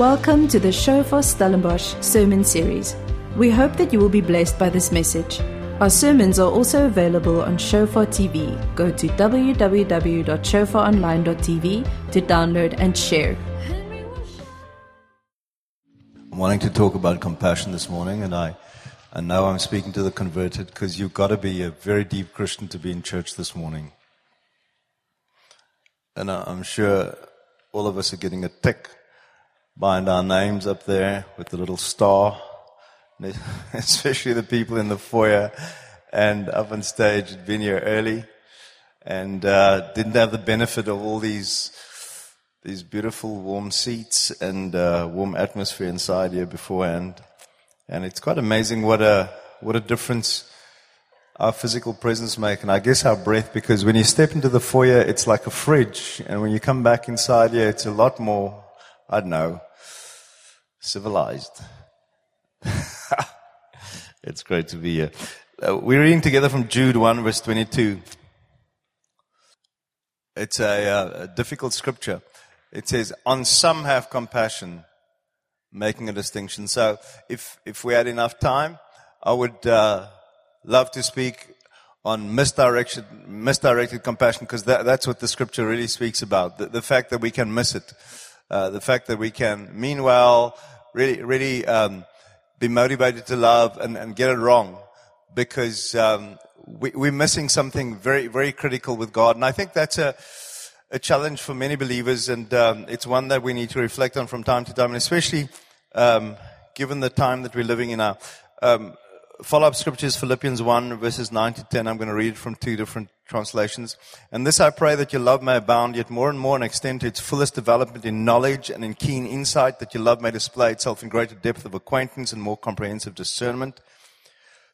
Welcome to the Shofar Stellenbosch Sermon Series. We hope that you will be blessed by this message. Our sermons are also available on Shofar TV. Go to www.shofaronline.tv to download and share. I'm wanting to talk about compassion this morning, and I, I know I'm speaking to the converted because you've got to be a very deep Christian to be in church this morning. And I'm sure all of us are getting a tick behind our names up there with the little star, especially the people in the foyer and up on stage had been here early and uh, didn't have the benefit of all these these beautiful warm seats and uh, warm atmosphere inside here beforehand. And it's quite amazing what a what a difference our physical presence make, and I guess our breath. Because when you step into the foyer, it's like a fridge, and when you come back inside here, it's a lot more. I don't know, civilized. it's great to be here. Uh, we're reading together from Jude 1, verse 22. It's a, uh, a difficult scripture. It says, On some have compassion, making a distinction. So if, if we had enough time, I would uh, love to speak on misdirection, misdirected compassion because that, that's what the scripture really speaks about. The, the fact that we can miss it. Uh, the fact that we can mean well, really, really um, be motivated to love and, and get it wrong because um, we, we're missing something very, very critical with God. And I think that's a, a challenge for many believers, and um, it's one that we need to reflect on from time to time, and especially um, given the time that we're living in now. Um, follow-up scriptures, Philippians 1, verses 9 to 10. I'm going to read it from two different translations. And this I pray that your love may abound yet more and more and extend to its fullest development in knowledge and in keen insight, that your love may display itself in greater depth of acquaintance and more comprehensive discernment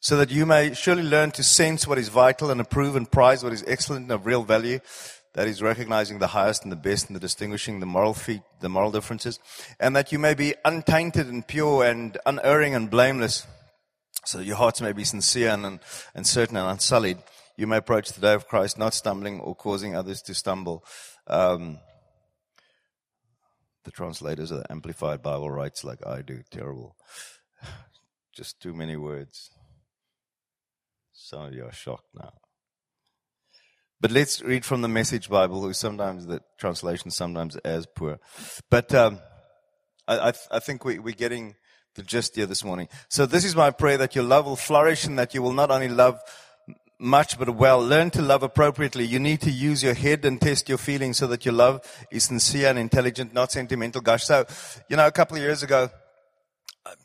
so that you may surely learn to sense what is vital and approve and prize what is excellent and of real value. That is recognizing the highest and the best and the distinguishing the moral feet, the moral differences, and that you may be untainted and pure and unerring and blameless, so your hearts may be sincere and, and certain and unsullied. You may approach the day of Christ not stumbling or causing others to stumble. Um, the translators of the Amplified Bible writes like I do. Terrible. Just too many words. Some of you are shocked now. But let's read from the Message Bible, who sometimes the translation sometimes as poor. But um, I, I, I think we, we're getting the gist here this morning. So this is my prayer that your love will flourish and that you will not only love much but well. Learn to love appropriately. You need to use your head and test your feelings so that your love is sincere and intelligent, not sentimental Gosh, So, you know, a couple of years ago,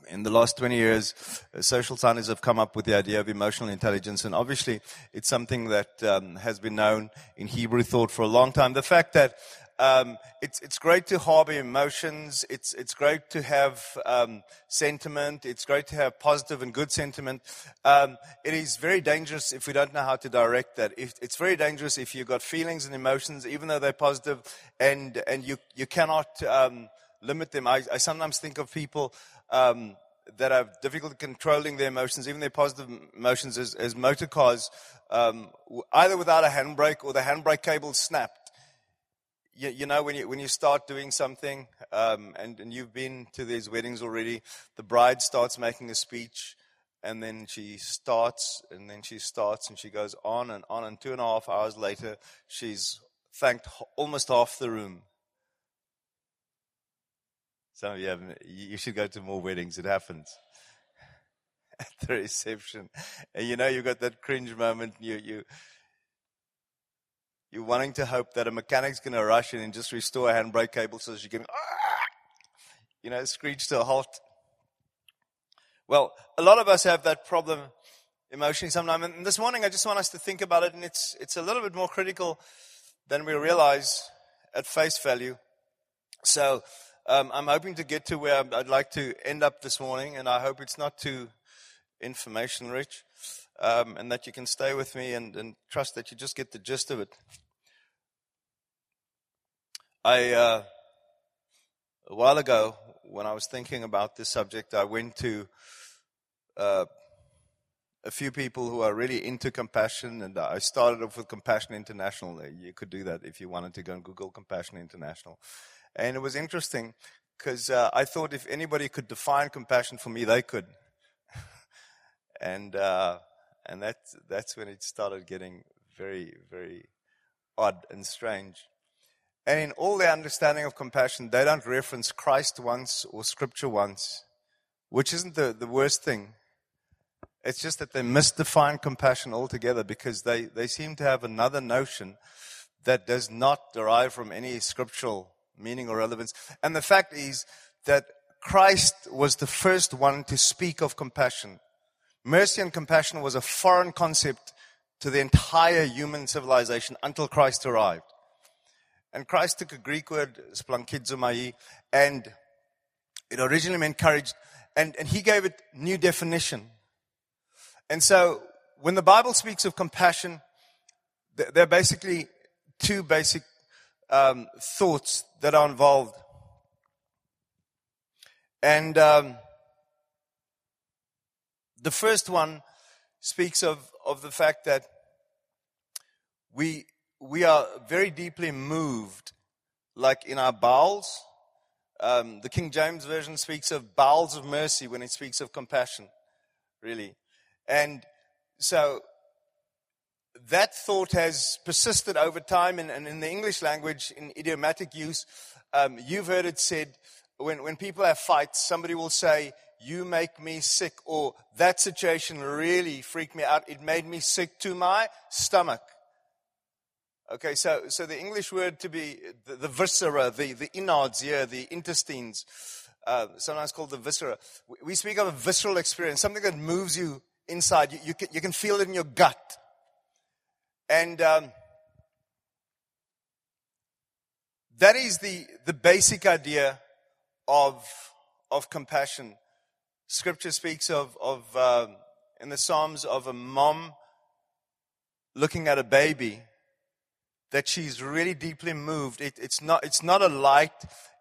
in the last 20 years, uh, social scientists have come up with the idea of emotional intelligence, and obviously it's something that um, has been known in Hebrew thought for a long time. The fact that um, it's, it's great to harbor emotions, it's, it's great to have um, sentiment, it's great to have positive and good sentiment. Um, it is very dangerous if we don't know how to direct that. If, it's very dangerous if you've got feelings and emotions, even though they're positive, and, and you, you cannot um, limit them. I, I sometimes think of people um, that have difficulty controlling their emotions, even their positive emotions, as, as motor cars, um, either without a handbrake or the handbrake cable snapped. You, you know, when you, when you start doing something, um, and, and you've been to these weddings already, the bride starts making a speech, and then she starts, and then she starts, and she goes on and on, and two and a half hours later, she's thanked almost half the room. Some of you have, you should go to more weddings. It happens at the reception, and you know you've got that cringe moment. You you you're wanting to hope that a mechanic's going to rush in and just restore a handbrake cable so that you can, you know, screech to a halt. Well, a lot of us have that problem emotionally sometimes. And this morning, I just want us to think about it, and it's it's a little bit more critical than we realize at face value. So um, I'm hoping to get to where I'd like to end up this morning, and I hope it's not too information rich, um, and that you can stay with me and, and, trust that you just get the gist of it. I uh, a while ago, when I was thinking about this subject, I went to uh, a few people who are really into compassion, and I started off with Compassion International. You could do that if you wanted to go and Google Compassion International. And it was interesting because uh, I thought if anybody could define compassion for me, they could. and uh, and that that's when it started getting very very odd and strange. And in all their understanding of compassion, they don't reference Christ once or Scripture once, which isn't the, the worst thing. It's just that they misdefine compassion altogether because they, they seem to have another notion that does not derive from any scriptural meaning or relevance. And the fact is that Christ was the first one to speak of compassion. Mercy and compassion was a foreign concept to the entire human civilization until Christ arrived. And Christ took a Greek word, splanchnizomai, and it originally meant courage, and, and he gave it new definition. And so when the Bible speaks of compassion, there are basically two basic um, thoughts that are involved. And um, the first one speaks of, of the fact that we, we are very deeply moved, like in our bowels. Um, the King James Version speaks of bowels of mercy when it speaks of compassion, really. And so that thought has persisted over time, and, and in the English language, in idiomatic use, um, you've heard it said when, when people have fights, somebody will say, You make me sick, or that situation really freaked me out. It made me sick to my stomach. Okay, so, so the English word to be the, the viscera, the, the innards here, the intestines, uh, sometimes called the viscera. We, we, speak of a visceral experience, something that moves you inside. You, you, can, you can feel it in your gut. And um, that is the, the basic idea of, of compassion. Scripture speaks of, of um, in the Psalms, of a mom looking at a baby that she's really deeply moved. It, it's, not, it's not a light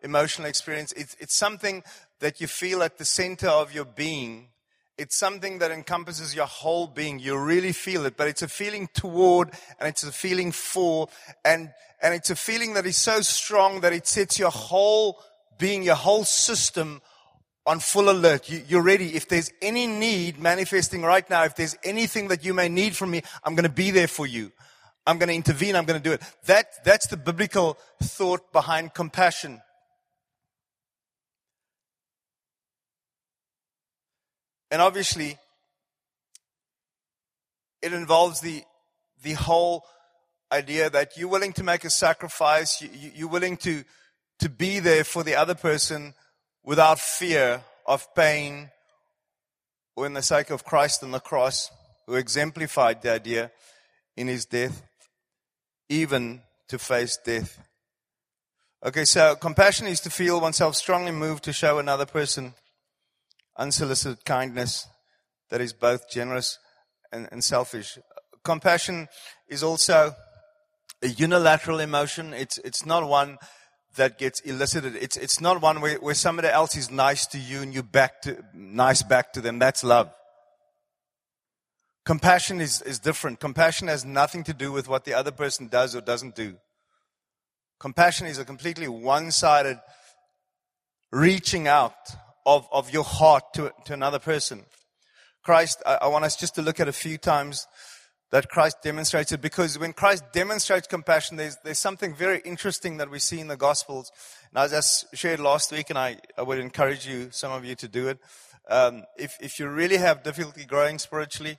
emotional experience. It's, it's something that you feel at the center of your being. It's something that encompasses your whole being. You really feel it, but it's a feeling toward and it's a feeling for and, and it's a feeling that is so strong that it sets your whole being, your whole system on full alert. You, you're ready. If there's any need manifesting right now, if there's anything that you may need from me, I'm going to be there for you. I'm going to intervene. I'm going to do it. That, that's the biblical thought behind compassion. And obviously, it involves the, the whole idea that you're willing to make a sacrifice, you, you're willing to, to be there for the other person without fear of pain or in the sake of Christ on the cross, who exemplified the idea in his death even to face death. Okay, so compassion is to feel oneself strongly moved to show another person unsolicited kindness that is both generous and, and selfish. Compassion is also a unilateral emotion. It's, it's not one that gets elicited. It's, it's not one where, where somebody else is nice to you and you back to, nice back to them. That's love. Compassion is, is different. Compassion has nothing to do with what the other person does or doesn't do. Compassion is a completely one sided reaching out of, of your heart to, to another person. Christ, I, I want us just to look at a few times that Christ demonstrated because when Christ demonstrates compassion, there's, there's something very interesting that we see in the Gospels. And as I shared last week, and I, I would encourage you, some of you, to do it. Um, if, if you really have difficulty growing spiritually,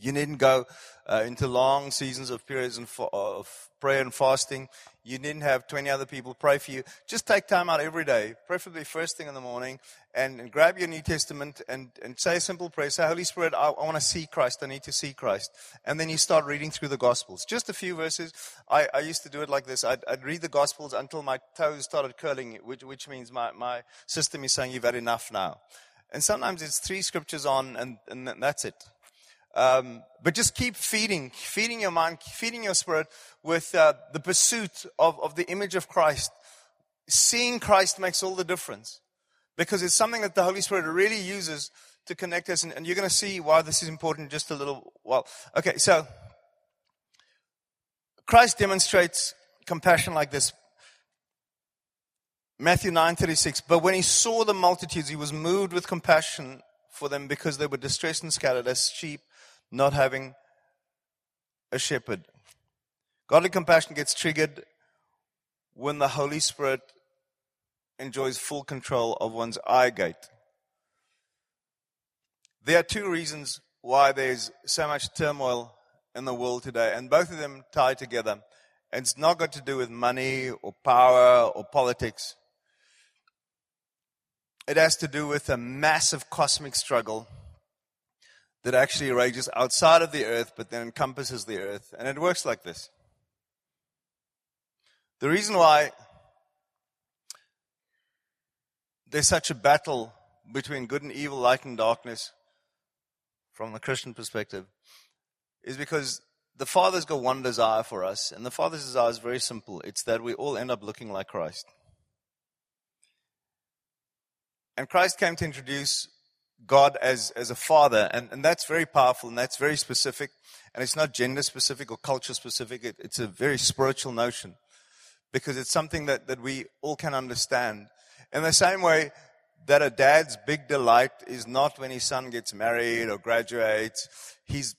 you needn't go uh, into long seasons of periods of prayer and fasting. You needn't have 20 other people pray for you. Just take time out every day, preferably first thing in the morning, and, and grab your New Testament and, and say a simple prayer. Say, Holy Spirit, I, I want to see Christ. I need to see Christ. And then you start reading through the Gospels. Just a few verses. I, I used to do it like this. I'd, I'd, read the Gospels until my toes started curling, which, which means my, my system is saying you've had enough now. And sometimes it's three scriptures on, and, and that's it. Um, but just keep feeding, feeding your mind, feeding your spirit with uh, the pursuit of, of the image of Christ. Seeing Christ makes all the difference because it's something that the Holy Spirit really uses to connect us. And, and you're going to see why this is important just a little while. Okay, so Christ demonstrates compassion like this. Matthew 9:36 But when he saw the multitudes he was moved with compassion for them because they were distressed and scattered as sheep not having a shepherd. Godly compassion gets triggered when the Holy Spirit enjoys full control of one's eye gate. There are two reasons why there's so much turmoil in the world today, and both of them tie together. And it's not got to do with money or power or politics. It has to do with a massive cosmic struggle that actually rages outside of the earth but then encompasses the earth. And it works like this. The reason why there's such a battle between good and evil, light and darkness, from the Christian perspective, is because the Father's got one desire for us, and the Father's desire is very simple. It's that we all end up looking like Christ. And Christ came to introduce God as, as a father, and, and that's very powerful and that's very specific. And it's not gender specific or culture specific, it, it's a very spiritual notion because it's something that, that we all can understand. In the same way that a dad's big delight is not when his son gets married or graduates, his,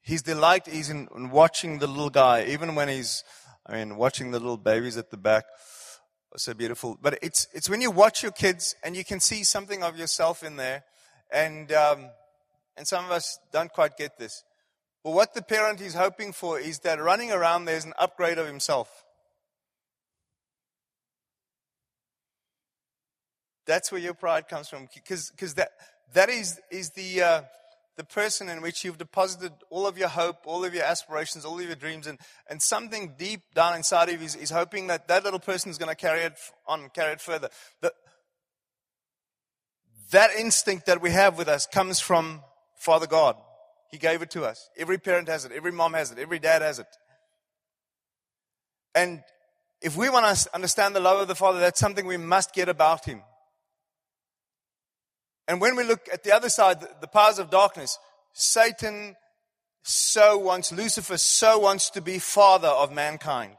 his delight is in, in watching the little guy, even when he's, I mean, watching the little babies at the back. So beautiful. But it's, it's when you watch your kids and you can see something of yourself in there. And, um, and some of us don't quite get this. But what the parent is hoping for is that running around there's an upgrade of himself. That's where your pride comes from. Because that, that is, is the, uh, the person in which you've deposited all of your hope, all of your aspirations, all of your dreams, and, and something deep down inside of you is, is hoping that that little person is going to carry it on, carry it further. The, that instinct that we have with us comes from Father God. He gave it to us. Every parent has it. Every mom has it. Every dad has it. And if we want to understand the love of the Father, that's something we must get about Him. And when we look at the other side, the powers of darkness, Satan so wants, Lucifer so wants to be father of mankind.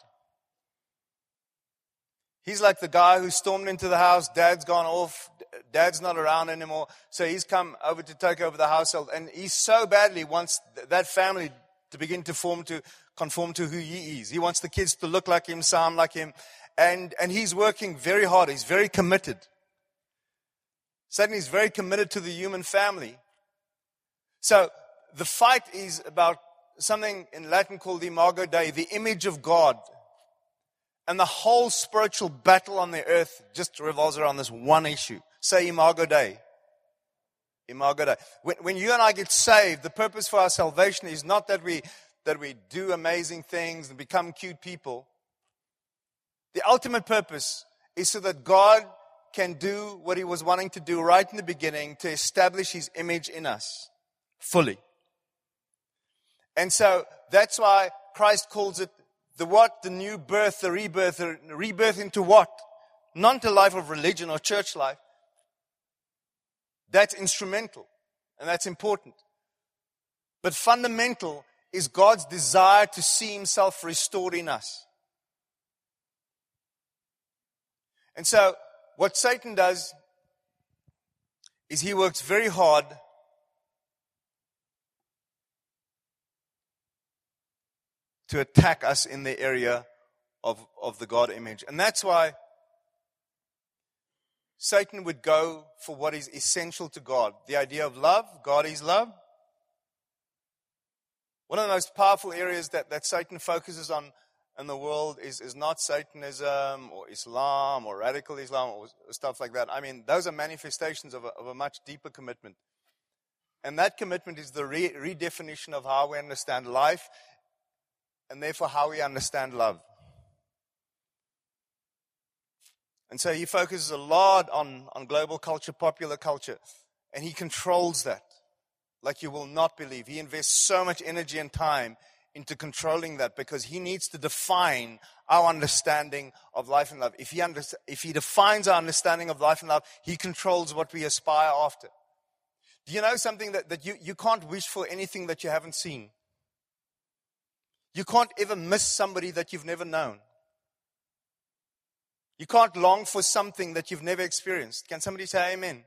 He's like the guy who stormed into the house. Dad's gone off. Dad's not around anymore. So he's come over to take over the household. And he so badly wants that family to begin to form to conform to who he is. He wants the kids to look like him, sound like him. And, and he's working very hard. He's very committed. Satan is very committed to the human family. So the fight is about something in Latin called the Imago Dei, the image of God. And the whole spiritual battle on the earth just revolves around this one issue. Say Imago Dei. Imago Dei. When, when you and I get saved, the purpose for our salvation is not that we, that we do amazing things and become cute people. The ultimate purpose is so that God can do what he was wanting to do right in the beginning to establish his image in us fully. And so that's why Christ calls it the what? The new birth, the rebirth, the rebirth into what? Not a life of religion or church life. That's instrumental and that's important. But fundamental is God's desire to see himself restored in us. And so what Satan does is he works very hard to attack us in the area of, of the God image. And that's why Satan would go for what is essential to God the idea of love. God is love. One of the most powerful areas that, that Satan focuses on in the world is, is not Satanism or Islam or radical Islam or stuff like that. I mean, those are manifestations of a, of a much deeper commitment. And that commitment is the re- redefinition of how we understand life and therefore how we understand love. And so he focuses a lot on, on global culture, popular culture, and he controls that like you will not believe. He invests so much energy and time into controlling that because he needs to define our understanding of life and love. If he, under, if he defines our understanding of life and love, he controls what we aspire after. Do you know something that, that you, you can't wish for anything that you haven't seen? You can't ever miss somebody that you've never known. You can't long for something that you've never experienced. Can somebody say amen?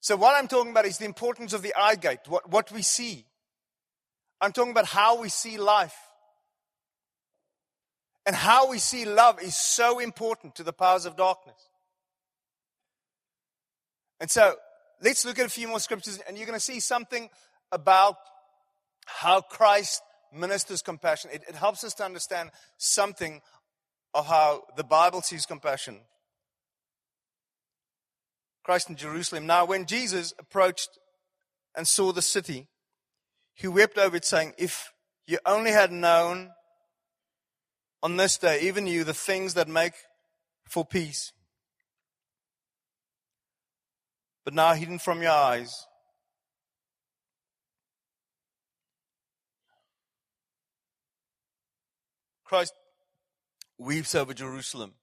So, what I'm talking about is the importance of the eye gate, what, what we see. I'm talking about how we see life. And how we see love is so important to the powers of darkness. And so, let's look at a few more scriptures, and you're going to see something about how Christ ministers compassion. It, it helps us to understand something of how the Bible sees compassion. Christ in Jerusalem. Now, when Jesus approached and saw the city, he wept over it, saying, If you only had known on this day, even you, the things that make for peace. But now hidden from your eyes. Christ weeps over Jerusalem.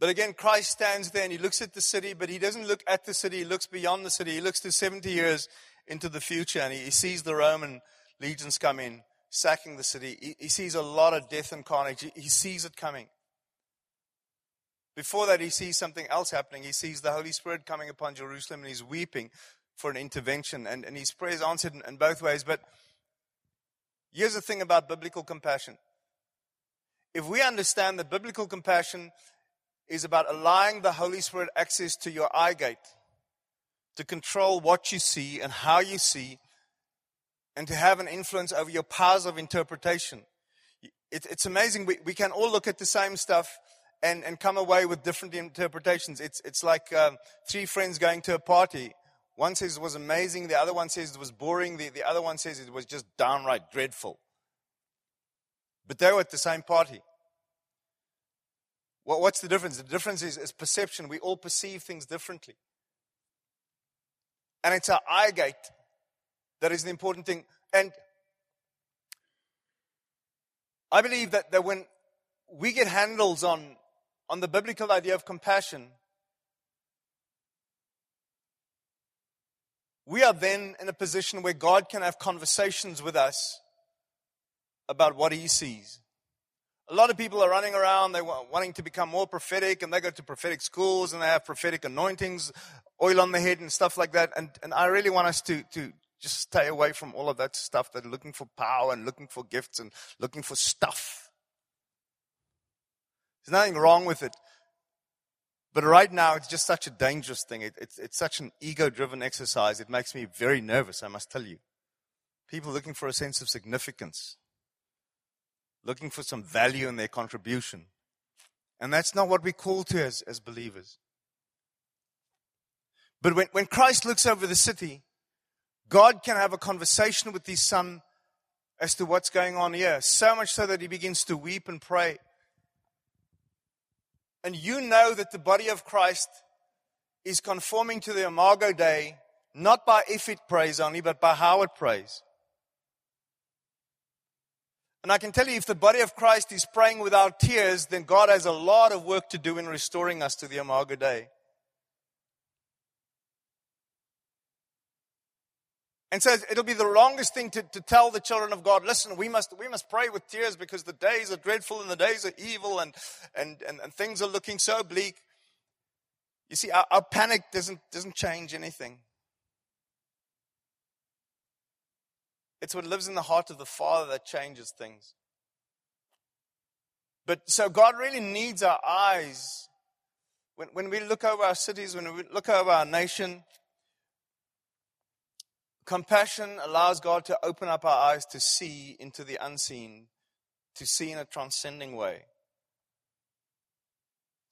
But again, Christ stands there and he looks at the city, but he doesn't look at the city, he looks beyond the city. He looks to 70 years into the future and he, sees the Roman legions come in, sacking the city. He, sees a lot of death and carnage. He, sees it coming. Before that, he sees something else happening. He sees the Holy Spirit coming upon Jerusalem and he's weeping for an intervention. And, and his prayer is answered in, in both ways. But Here's the thing about biblical compassion. If we understand that biblical compassion is about allowing the Holy Spirit access to your eye gate, to control what you see and how you see, and to have an influence over your powers of interpretation. It, it's amazing. We, we can all look at the same stuff and, and come away with different interpretations. It's, it's like um, three friends going to a party one says it was amazing, the other one says it was boring, the, the other one says it was just downright dreadful. But they were at the same party. Well, what's the difference? The difference is, is perception. We all perceive things differently. And it's our eye gate that is the important thing. And I believe that, that when we get handles on, on the biblical idea of compassion, we are then in a position where God can have conversations with us about what He sees. A lot of people are running around, they are wanting to become more prophetic, and they go to prophetic schools and they have prophetic anointings, oil on the head, and stuff like that. And, and I really want us to, to just stay away from all of that stuff that looking for power and looking for gifts and looking for stuff. There's nothing wrong with it. But right now, it's just such a dangerous thing. It, it's, it's such an ego driven exercise. It makes me very nervous, I must tell you. People looking for a sense of significance, looking for some value in their contribution. And that's not what we call to as, as believers. But when, when Christ looks over the city, God can have a conversation with his son as to what's going on here. So much so that he begins to weep and pray and you know that the body of Christ is conforming to the Imago Dei, not by if it prays only, but by how it prays. And I can tell you, if the body of Christ is praying without tears, then God has a lot of work to do in restoring us to the Imago Dei. And says it'll be the longest thing to, to tell the children of God, listen, we must, we must pray with tears because the days are dreadful and the days are evil and, and, and, and things are looking so bleak. You see, our, our panic doesn't, doesn't change anything. It's what lives in the heart of the Father that changes things. But so God really needs our eyes. When, when we look over our cities, when we look over our nation, Compassion allows God to open up our eyes to see into the unseen, to see in a transcending way.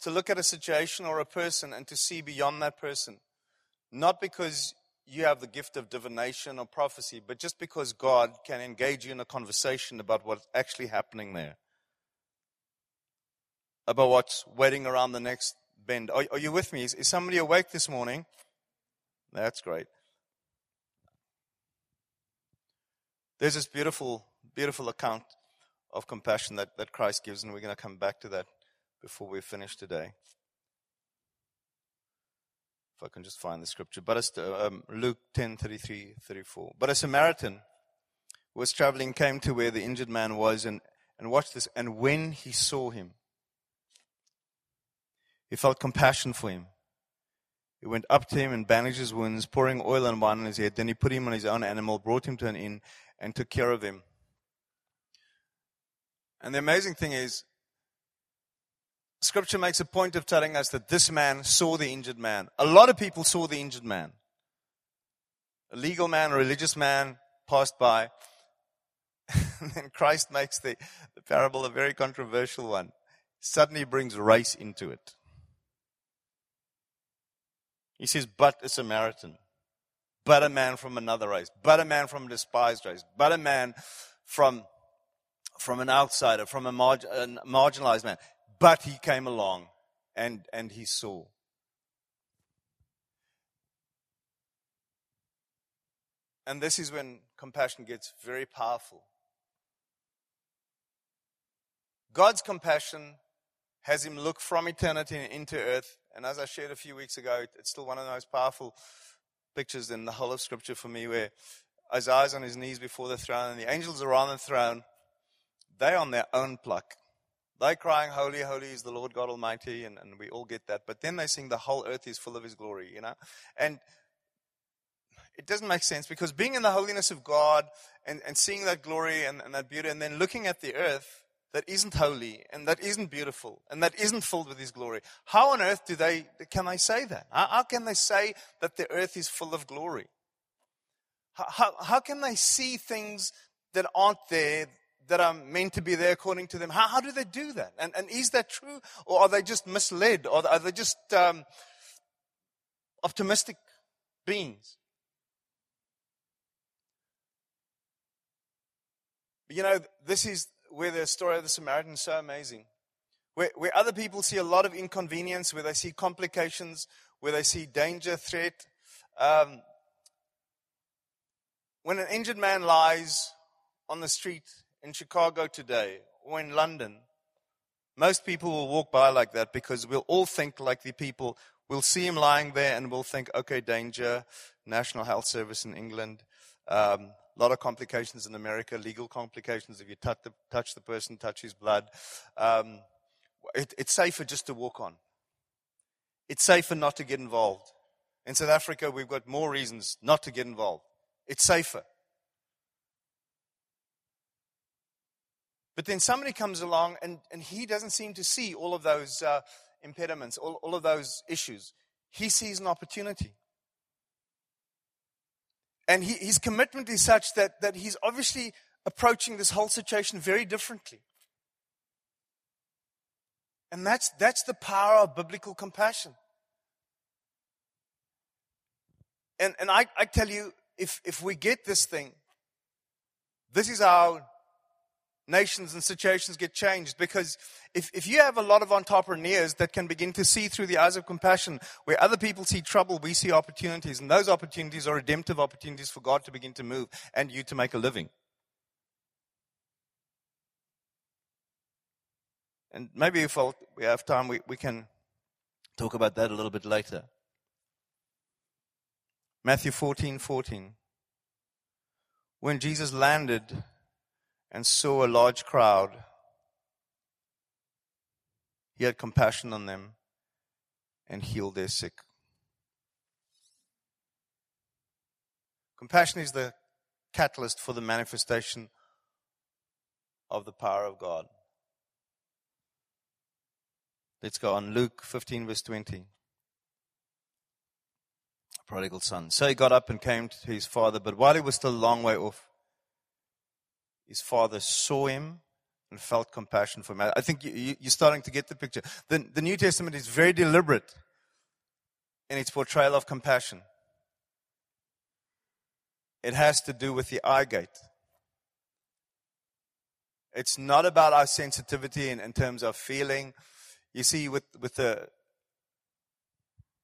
To look at a situation or a person and to see beyond that person. Not because you have the gift of divination or prophecy, but just because God can engage you in a conversation about what's actually happening there. About what's waiting around the next bend. Are, are you with me? Is, is somebody awake this morning? That's great. There's this beautiful, beautiful account of compassion that, that Christ gives, and we're going to come back to that before we finish today. If I can just find the scripture. But um, Luke 10 33 34. But a Samaritan who was traveling came to where the injured man was and, And watch this. And when he saw him, he felt compassion for him. He went up to him and bandaged his wounds, pouring oil and wine on his head. Then he put him on his own animal, brought him to an inn, and took care of him. And the amazing thing is, Scripture makes a point of telling us that this man saw the injured man. A lot of people saw the injured man. A legal man, a religious man passed by. and then Christ makes the, the parable a very controversial one. Suddenly brings race into it. He says, but a Samaritan, but a man from another race, but a man from a despised race, but a man from, from an outsider, from a, a marginalized man. But he came along and, and he saw. And this is when compassion gets very powerful. God's compassion has him look from eternity into earth. And as I shared a few weeks ago, it's still one of the most powerful pictures in the whole of Scripture for me, where Isaiah's on his knees before the throne, and the angels around the throne, they're on their own pluck. They're crying, Holy, holy is the Lord God Almighty, and, and we all get that. But then they sing, The whole earth is full of His glory, you know? And it doesn't make sense because being in the holiness of God and, and seeing that glory and, and that beauty, and then looking at the earth that isn't holy and that isn't beautiful and that isn't filled with His glory, how on earth do they, can they say that? How, how can they say that the earth is full of glory? How, how, how can they see things that aren't there that are meant to be there according to them. How, how do they do that? And, and is that true? Or are they just misled? Or are they just um, optimistic beings? You know, this is where the story of the Samaritan is so amazing. Where, where other people see a lot of inconvenience, where they see complications, where they see danger, threat. Um, when an injured man lies on the street in Chicago today or in London, most people will walk by like that because we'll all think like the people. We'll see him lying there and we'll think, okay, danger, National Health Service in England, um, a lot of complications in America, legal complications if you touch the, touch the person, touch his blood. Um, it, it's safer just to walk on. It's safer not to get involved. In South Africa, we've got more reasons not to get involved. It's safer. But then somebody comes along and, and he doesn't seem to see all of those uh, impediments, all, all of those issues. He sees an opportunity. And he, his commitment is such that, that he's obviously approaching this whole situation very differently. And that's, that's the power of biblical compassion. And, and I, I tell you, if, if we get this thing, this is how nations and situations get changed because if, if you have a lot of entrepreneurs that can begin to see through the eyes of compassion, where other people see trouble, we see opportunities, and those opportunities are redemptive opportunities for God to begin to move and you to make a living. And maybe if we have time, we, we can talk about that a little bit later. Matthew 14 14. When Jesus landed and saw a large crowd, he had compassion on them and healed their sick. Compassion is the catalyst for the manifestation of the power of God. Let's go on. Luke 15, verse 20. Prodigal son. So he got up and came to his father, but while he was still a long way off, his father saw him and felt compassion for him. I think you, are starting to get the picture. The, the New Testament is very deliberate in its portrayal of compassion. It has to do with the eye gate. It's not about our sensitivity in, in terms of feeling. You see, with, with the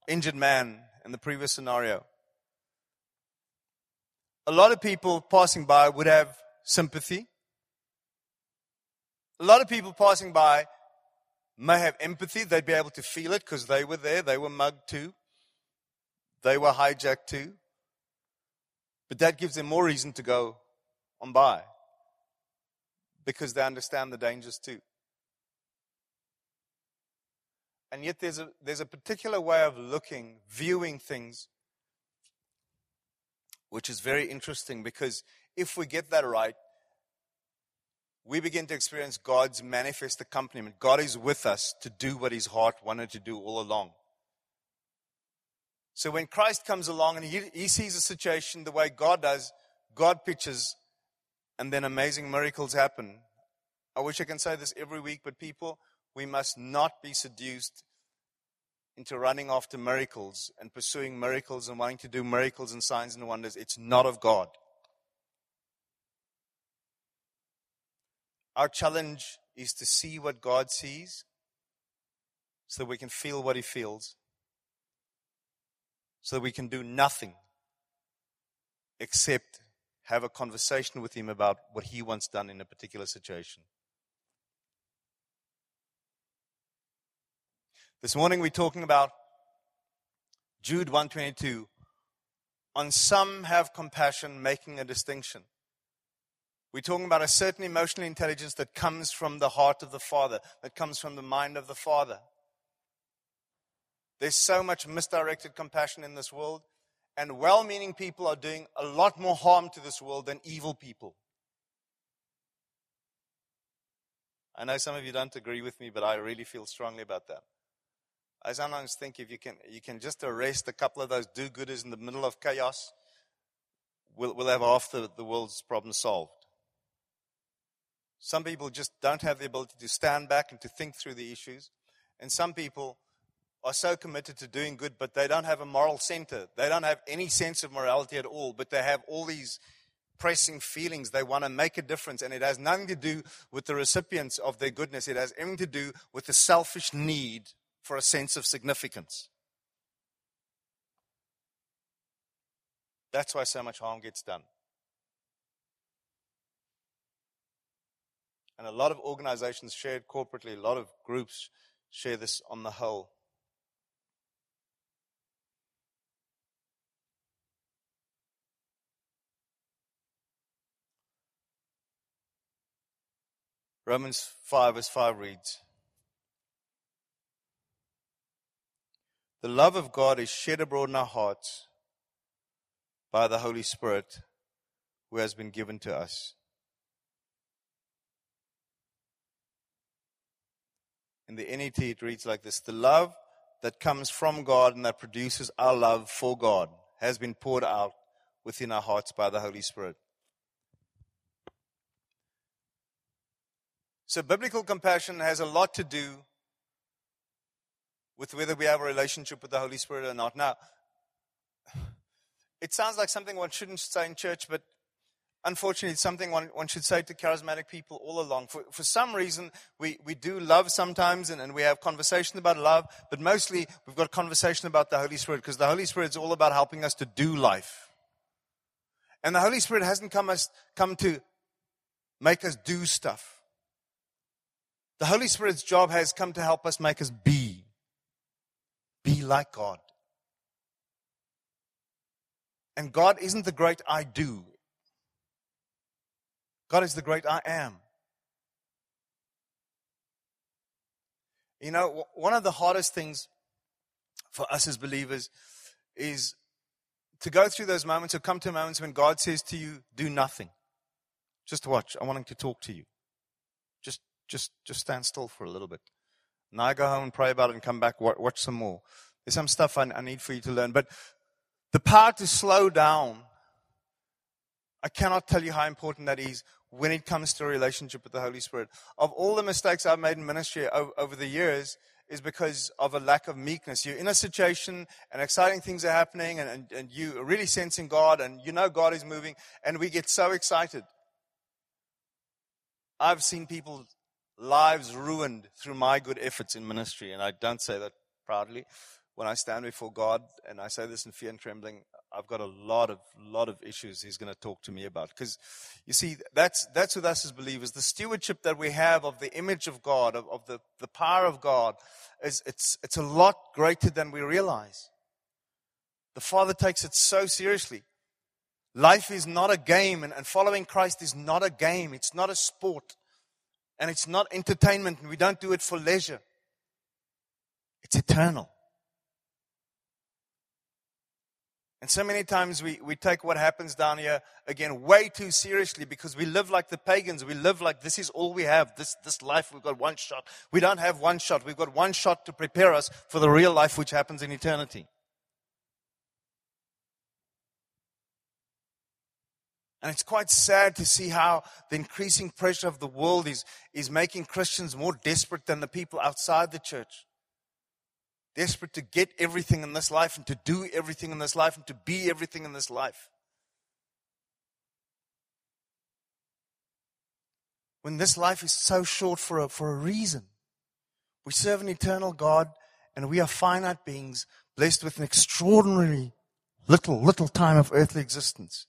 injured man in the previous scenario, a lot of people passing by would have sympathy. A lot of people passing by may have empathy. They'd be able to feel it because they were there. They were mugged too. They were hijacked too. But that gives them more reason to go on by. because they understand the dangers too. And yet there's a, there's a particular way of looking, viewing things, which is very interesting because if we get that right, we begin to experience God's manifest accompaniment. God is with us to do what his heart wanted to do all along. So when Christ comes along and he, he sees a situation the way God does, God pitches, and then amazing miracles happen. I wish I can say this every week, but people, we must not be seduced into running after miracles and pursuing miracles and wanting to do miracles and signs and wonders. It's not of God. Our challenge is to see what God sees so that we can feel what He feels, so that we can do nothing except have a conversation with Him about what He wants done in a particular situation. This morning we're talking about Jude 122. On some have compassion, making a distinction. We're talking about a certain emotional intelligence that comes from the heart of the Father, that comes from the mind of the Father. There's so much misdirected compassion in this world, and well meaning people are doing a lot more harm to this world than evil people. I know some of you don't agree with me, but I really feel strongly about that. I sometimes think if you can, you can just arrest a couple of those do gooders in the middle of chaos, we'll, we'll have half the, the world's problems solved. Some people just don't have the ability to stand back and to think through the issues. And some people are so committed to doing good, but they don't have a moral center. They don't have any sense of morality at all, but they have all these pressing feelings. They want to make a difference, and it has nothing to do with the recipients of their goodness. It has everything to do with the selfish need for a sense of significance. That's why so much harm gets done. And a lot of organizations share corporately, a lot of groups share this on the whole. Romans 5 verse 5 reads The love of God is shed abroad in our hearts by the Holy Spirit who has been given to us. In the NET, it reads like this The love that comes from God and that produces our love for God has been poured out within our hearts by the Holy Spirit. So, biblical compassion has a lot to do with whether we have a relationship with the Holy Spirit or not. Now, it sounds like something one shouldn't say in church, but unfortunately, it's something one, one should say to charismatic people all along. For, for some reason, we, we do love sometimes and, and we have conversations about love, but mostly we've got conversation about the Holy Spirit because the Holy Spirit is all about helping us to do life. And the Holy Spirit hasn't come, us, come to make us do stuff. The Holy Spirit's job has come to help us make us be. Be like God. And God isn't the great I do. God is the great I am. You know, one of the hardest things for us as believers is to go through those moments or come to moments when God says to you, do nothing. Just watch. I want him to talk to you. Just, just, just stand still for a little bit. Now I go home and pray about it and come back, watch some more. There's some stuff I, I need for you to learn. But the power to slow down, I cannot tell you how important that is when it comes to a relationship with the Holy Spirit. Of all the mistakes I've made in ministry over the years, is because of a lack of meekness. You're in a situation and exciting things are happening and, and, and you are really sensing God and you know God is moving and we get so excited. I've seen people's lives ruined through my good efforts in ministry and I don't say that proudly. When I stand before God and I say this in fear and trembling, I've got a lot of lot of issues he's going to talk to me about. Because you see that's that's with us as believers. The stewardship that we have of the image of God of, of the, the power of God is it's it's a lot greater than we realize. The father takes it so seriously. Life is not a game and, and following Christ is not a game. It's not a sport And it's not entertainment, and we don't do it for leisure. It's eternal. And so many times we, we take what happens down here again way too seriously because we live like the pagans. We live like this is all we have. This, this life, we've got one shot. We don't have one shot. We've got one shot to prepare us for the real life which happens in eternity. And it's quite sad to see how the increasing pressure of the world is, is making Christians more desperate than the people outside the church desperate to get everything in this life and to do everything in this life and to be everything in this life. When this life is so short for a, for a reason. We serve an eternal God and we are finite beings blessed with an extraordinarily little, little time of earthly existence.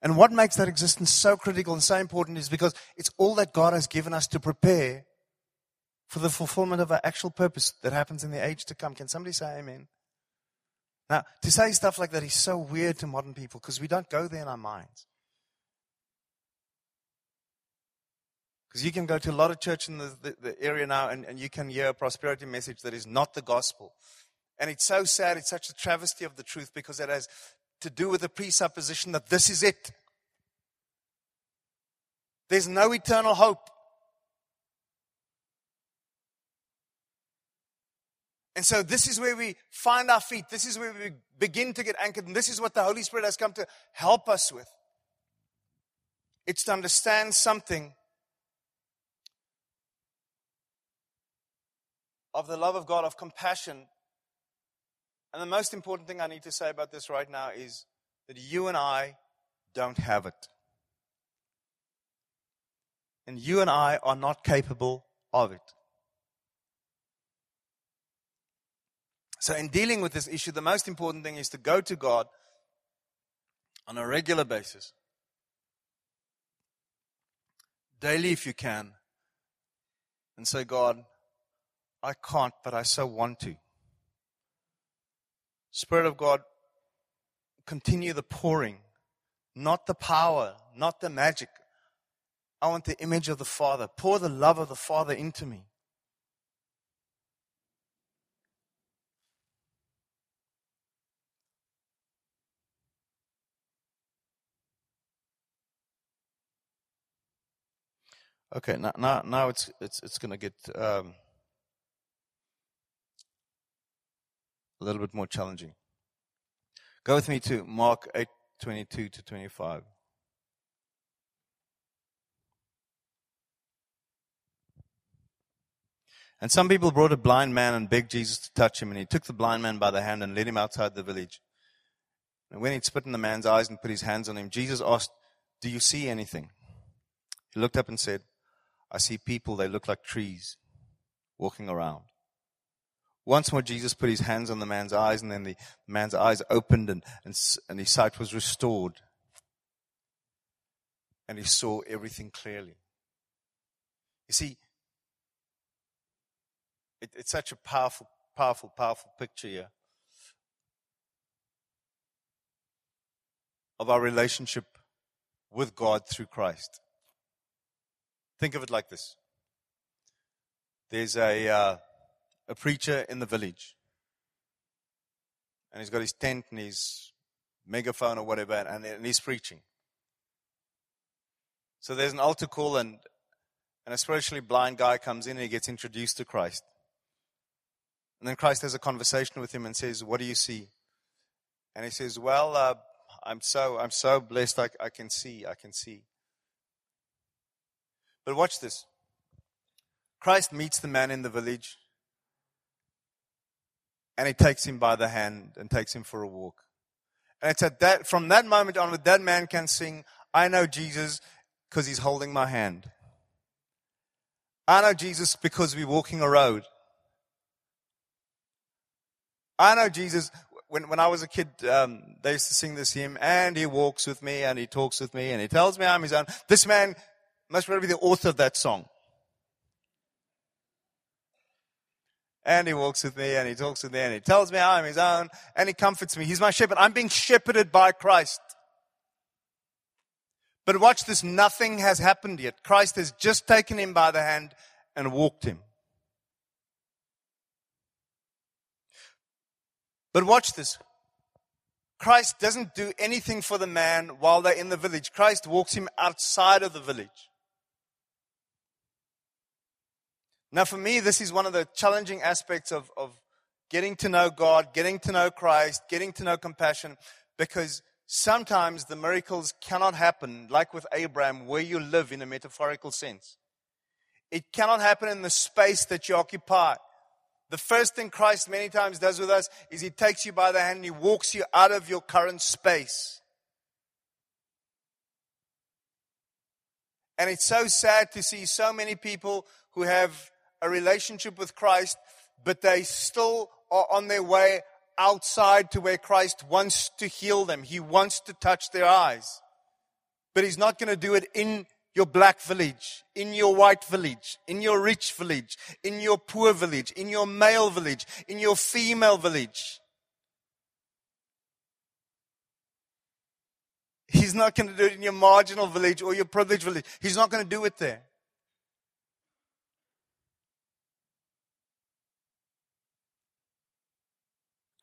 And what makes that existence so critical and so important is because it's all that God has given us to prepare for the fulfillment of our actual purpose that happens in the age to come. Can somebody say amen? Now, to say stuff like that is so weird to modern people because we don't go there in our minds. Because you can go to a lot of church in the, the, the area now and, and you can hear a prosperity message that is not the gospel. And it's so sad, it's such a travesty of the truth because it has to do with the presupposition that this is it. There's no eternal hope. And so this is where we find our feet. This is where we begin to get anchored. And this is what the Holy Spirit has come to help us with. It's to understand something of the love of God, of compassion. And the most important thing I need to say about this right now is that you and I don't have it. And you and I are not capable of it. So, in dealing with this issue, the most important thing is to go to God on a regular basis, daily if you can, and say, God, I can't, but I so want to. Spirit of God, continue the pouring, not the power, not the magic. I want the image of the Father. Pour the love of the Father into me. Okay, now now, now it's it's it's going to get um, a little bit more challenging. Go with me to Mark eight twenty two to twenty five. And some people brought a blind man and begged Jesus to touch him, and he took the blind man by the hand and led him outside the village. And when he'd spit in the man's eyes and put his hands on him, Jesus asked, Do you see anything? He looked up and said, I see people, they look like trees walking around. Once more, Jesus put his hands on the man's eyes, and then the man's eyes opened, and, and, and his sight was restored. And he saw everything clearly. You see, it, it's such a powerful, powerful, powerful picture here of our relationship with God through Christ. Think of it like this. There's a, uh, a preacher in the village. And he's got his tent and his megaphone or whatever, and, and he's preaching. So there's an altar call, and, and a spiritually blind guy comes in and he gets introduced to Christ. And then Christ has a conversation with him and says, What do you see? And he says, Well, uh, I'm so I'm so blessed I, I can see, I can see. But watch this. Christ meets the man in the village and he takes him by the hand and takes him for a walk. And it's at that, from that moment onward, that man can sing, I know Jesus because he's holding my hand. I know Jesus because we're walking a road. I know Jesus. When, when I was a kid, um, they used to sing this hymn, and he walks with me, and he talks with me, and he tells me I'm his own. This man must be the author of that song. And he walks with me and he talks with me and he tells me I'm his own and he comforts me. He's my shepherd. I'm being shepherded by Christ. But watch this, nothing has happened yet. Christ has just taken him by the hand and walked him. But watch this. Christ doesn't do anything for the man while they're in the village. Christ walks him outside of the village. Now, for me, this is one of the challenging aspects of, of getting to know God, getting to know Christ, getting to know compassion, because sometimes the miracles cannot happen, like with Abraham, where you live in a metaphorical sense. It cannot happen in the space that you occupy. The first thing Christ many times does with us is he takes you by the hand and he walks you out of your current space. And it's so sad to see so many people who have a relationship with Christ, but they still are on their way outside to where Christ wants to heal them. He wants to touch their eyes. But He's not going to do it in your black village, in your white village, in your rich village, in your poor village, in your male village, in your female village. He's not going to do it in your marginal village or your privileged village. He's not going to do it there.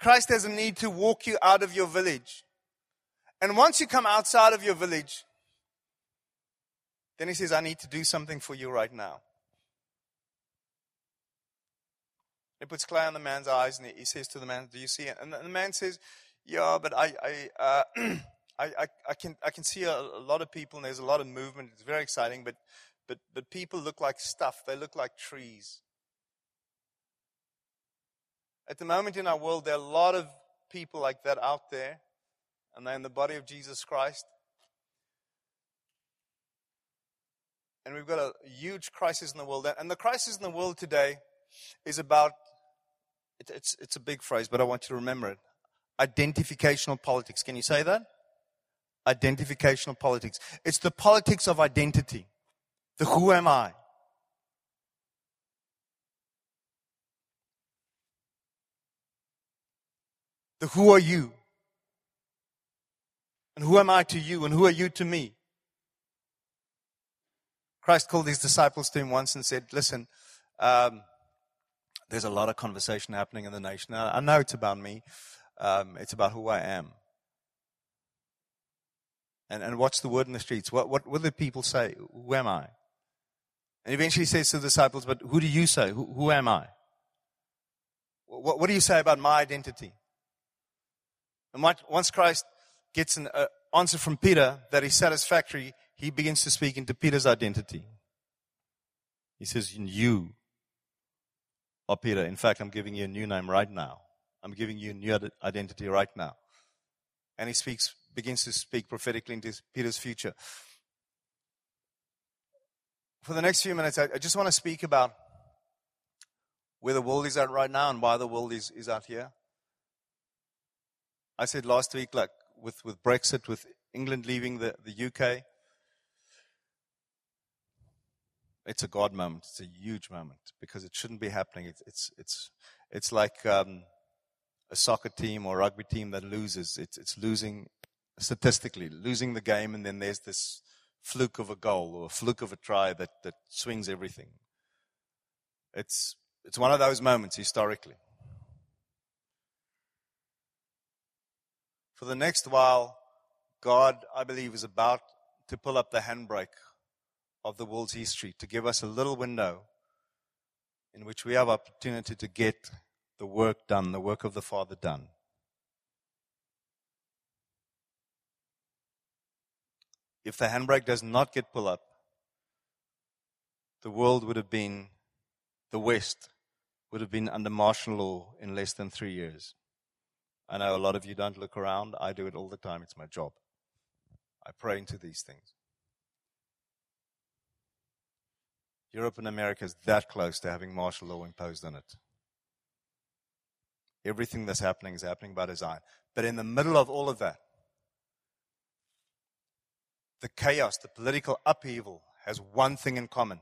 Christ has a need to walk you out of your village. And once you come outside of your village, then he says, I need to do something for you right now. He puts clay on the man's eyes and he says to the man, Do you see it? And the man says, Yeah, but I, I, uh, I, I, I, can, I can see a, a, lot of people and there's a lot of movement. It's very exciting, but, but, but people look like stuff. They look like trees. At the moment in our world, there are a lot of people like that out there, and they're in the body of Jesus Christ. And we've got a huge crisis in the world. And the crisis in the world today is about it, it's, it's a big phrase, but I want you to remember it identificational politics. Can you say that? Identificational politics. It's the politics of identity. The who am I? The who are you? And who am I to you? And who are you to me? Christ called his disciples to him once and said, Listen, um, there's a lot of conversation happening in the nation. I know it's about me, um, it's about who I am. And, and what's the word in the streets? What, what, what do people say? Who am I? And eventually he says to the disciples, But who do you say? Who, who am I? What, what do you say about my identity? And once Christ gets an uh, answer from Peter that is satisfactory, he begins to speak into Peter's identity. He says, You are Peter. In fact, I'm giving you a new name right now. I'm giving you a new identity right now. And he speaks, begins to speak prophetically into Peter's future. For the next few minutes, I, just want to speak about where the world is at right now and why the world is, is out here. I said last week, like with, with Brexit, with England leaving the, the UK, it's a God moment. It's a huge moment because it shouldn't be happening. It's, it's, it's, it's like um, a soccer team or rugby team that loses. It's, it's losing statistically, losing the game, and then there's this fluke of a goal or a fluke of a try that, that swings everything. It's, it's one of those moments historically. For the next while, God, I believe, is about to pull up the handbrake of the world's history to give us a little window in which we have opportunity to get the work done, the work of the Father done. If the handbrake does not get pulled up, the world would have been, the West would have been under martial law in less than three years. I know a lot of you don't look around. I do it all the time. It's my job. I pray into these things. Europe and America is that close to having martial law imposed on it. Everything that's happening is happening by design. But in the middle of all of that, the chaos, the political upheaval has one thing in common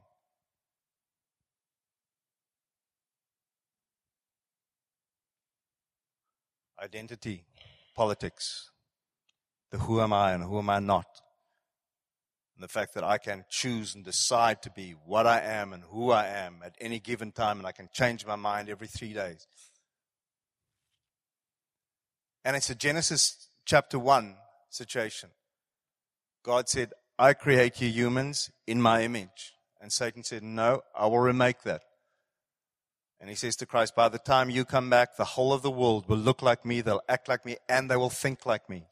identity, politics, the who am I and who am I not. And the fact that I can choose and decide to be what I am and who I am at any given time, and I can change my mind every three days. And it's a Genesis chapter 1 situation. God said, I create you humans in my image. And Satan said, No, I will remake that. And he says to Christ, By the time you come back, the whole of the world will look like me, they'll act like me, and they will think like me.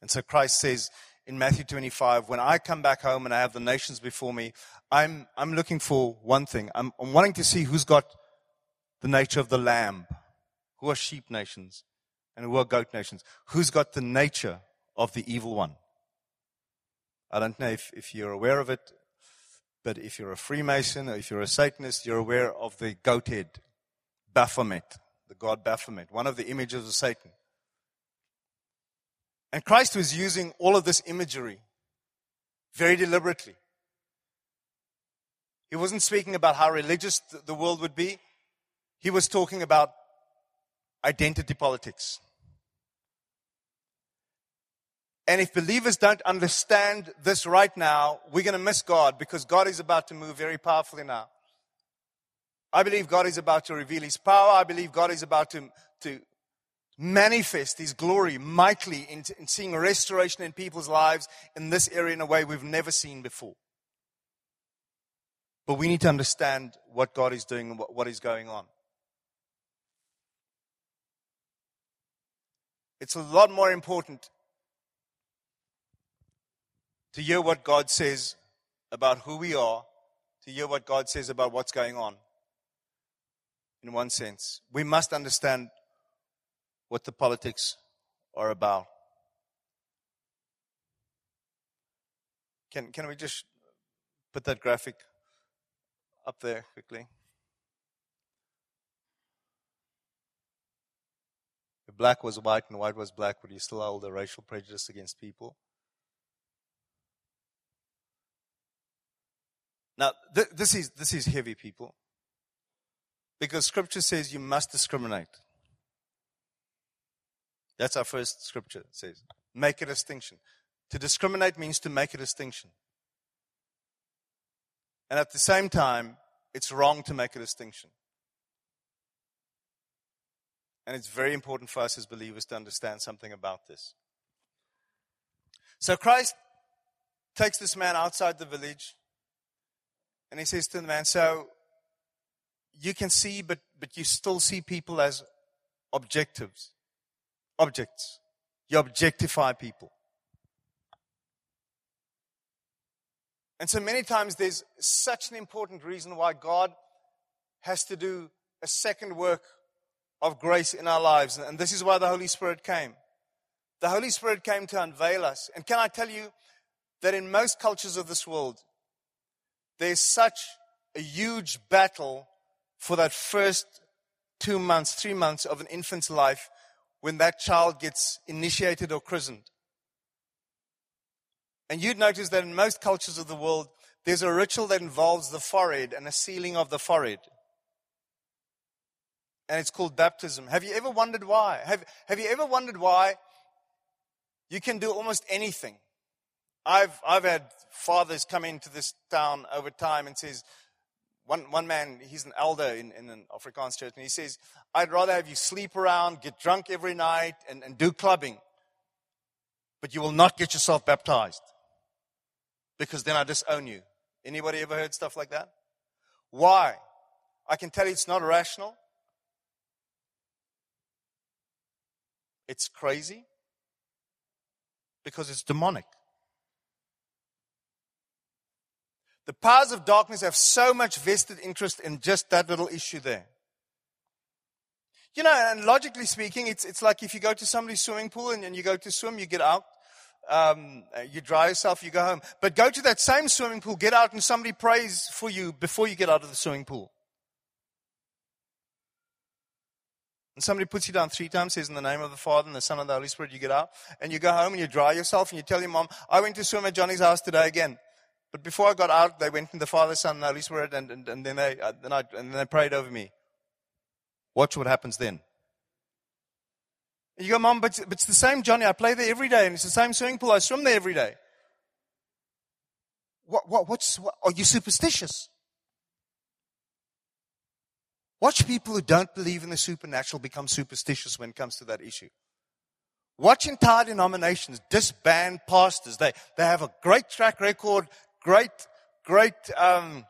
And so Christ says in Matthew 25, when I come back home and I have the nations before me, I'm, I'm looking for one thing. I'm, I'm wanting to see who's got the nature of the lamb, who are sheep nations, and who are goat nations, who's got the nature of the evil one. I don't know if, if you're aware of it, but if you're a Freemason or if you're a Satanist, you're aware of the goat head, Baphomet, the god Baphomet, one of the images of Satan. And Christ was using all of this imagery very deliberately. He wasn't speaking about how religious the world would be. He was talking about identity politics. And if believers don't understand this right now, we're going to miss God because God is about to move very powerfully now. I believe God is about to reveal his power. I believe God is about to, to manifest his glory mightily in, in seeing restoration in people's lives in this area in a way we've never seen before. But we need to understand what God is doing and what, what is going on. It's a lot more important to hear what God says about who we are, to hear what God says about what's going on. In one sense, we must understand what the politics are about. Can, can we just put that graphic up there quickly? If black was white and white was black, would you still hold a racial prejudice against people? Now, th- this, is, this is heavy, people. Because scripture says you must discriminate. That's our first scripture it says. Make a distinction. To discriminate means to make a distinction. And at the same time, it's wrong to make a distinction. And it's very important for us as believers to understand something about this. So Christ takes this man outside the village and he says to the man, So you can see, but, but you still see people as objectives, objects. You objectify people. And so many times there's such an important reason why God has to do a second work of grace in our lives. And this is why the Holy Spirit came. The Holy Spirit came to unveil us. And can I tell you that in most cultures of this world, there's such a huge battle for that first two months, three months of an infant's life when that child gets initiated or christened. And you'd notice that in most cultures of the world, there's a ritual that involves the forehead and a sealing of the forehead. And it's called baptism. Have you ever wondered why? Have, have you ever wondered why you can do almost anything? I've, I've had fathers come into this town over time and says, one, one man, he's an elder in, in an Afrikaans church, and he says, I'd rather have you sleep around, get drunk every night, and, and do clubbing, but you will not get yourself baptized because then I disown you. Anybody ever heard stuff like that? Why? I can tell you it's not rational. It's crazy because it's demonic. The powers of darkness have so much vested interest in just that little issue there. You know, and logically speaking, it's, it's like if you go to somebody's swimming pool and, and you go to swim, you get out, um, you dry yourself, you go home. But go to that same swimming pool, get out, and somebody prays for you before you get out of the swimming pool. And somebody puts you down three times, says in the name of the Father and the Son and the Holy Spirit, you get out, and you go home and you dry yourself and you tell your mom, I went to swim at Johnny's house today again. But before I got out, they went in the Father, Son, and Holy Spirit, and, and, and then they uh, then I, and then they prayed over me. Watch what happens then. You go, Mom, but, but it's the same Johnny. I play there every day, and it's the same swimming pool. I swim there every day. What, what, what's, what, are you superstitious? Watch people who don't believe in the supernatural become superstitious when it comes to that issue. Watch entire denominations disband pastors. They, they have a great track record, great, great um,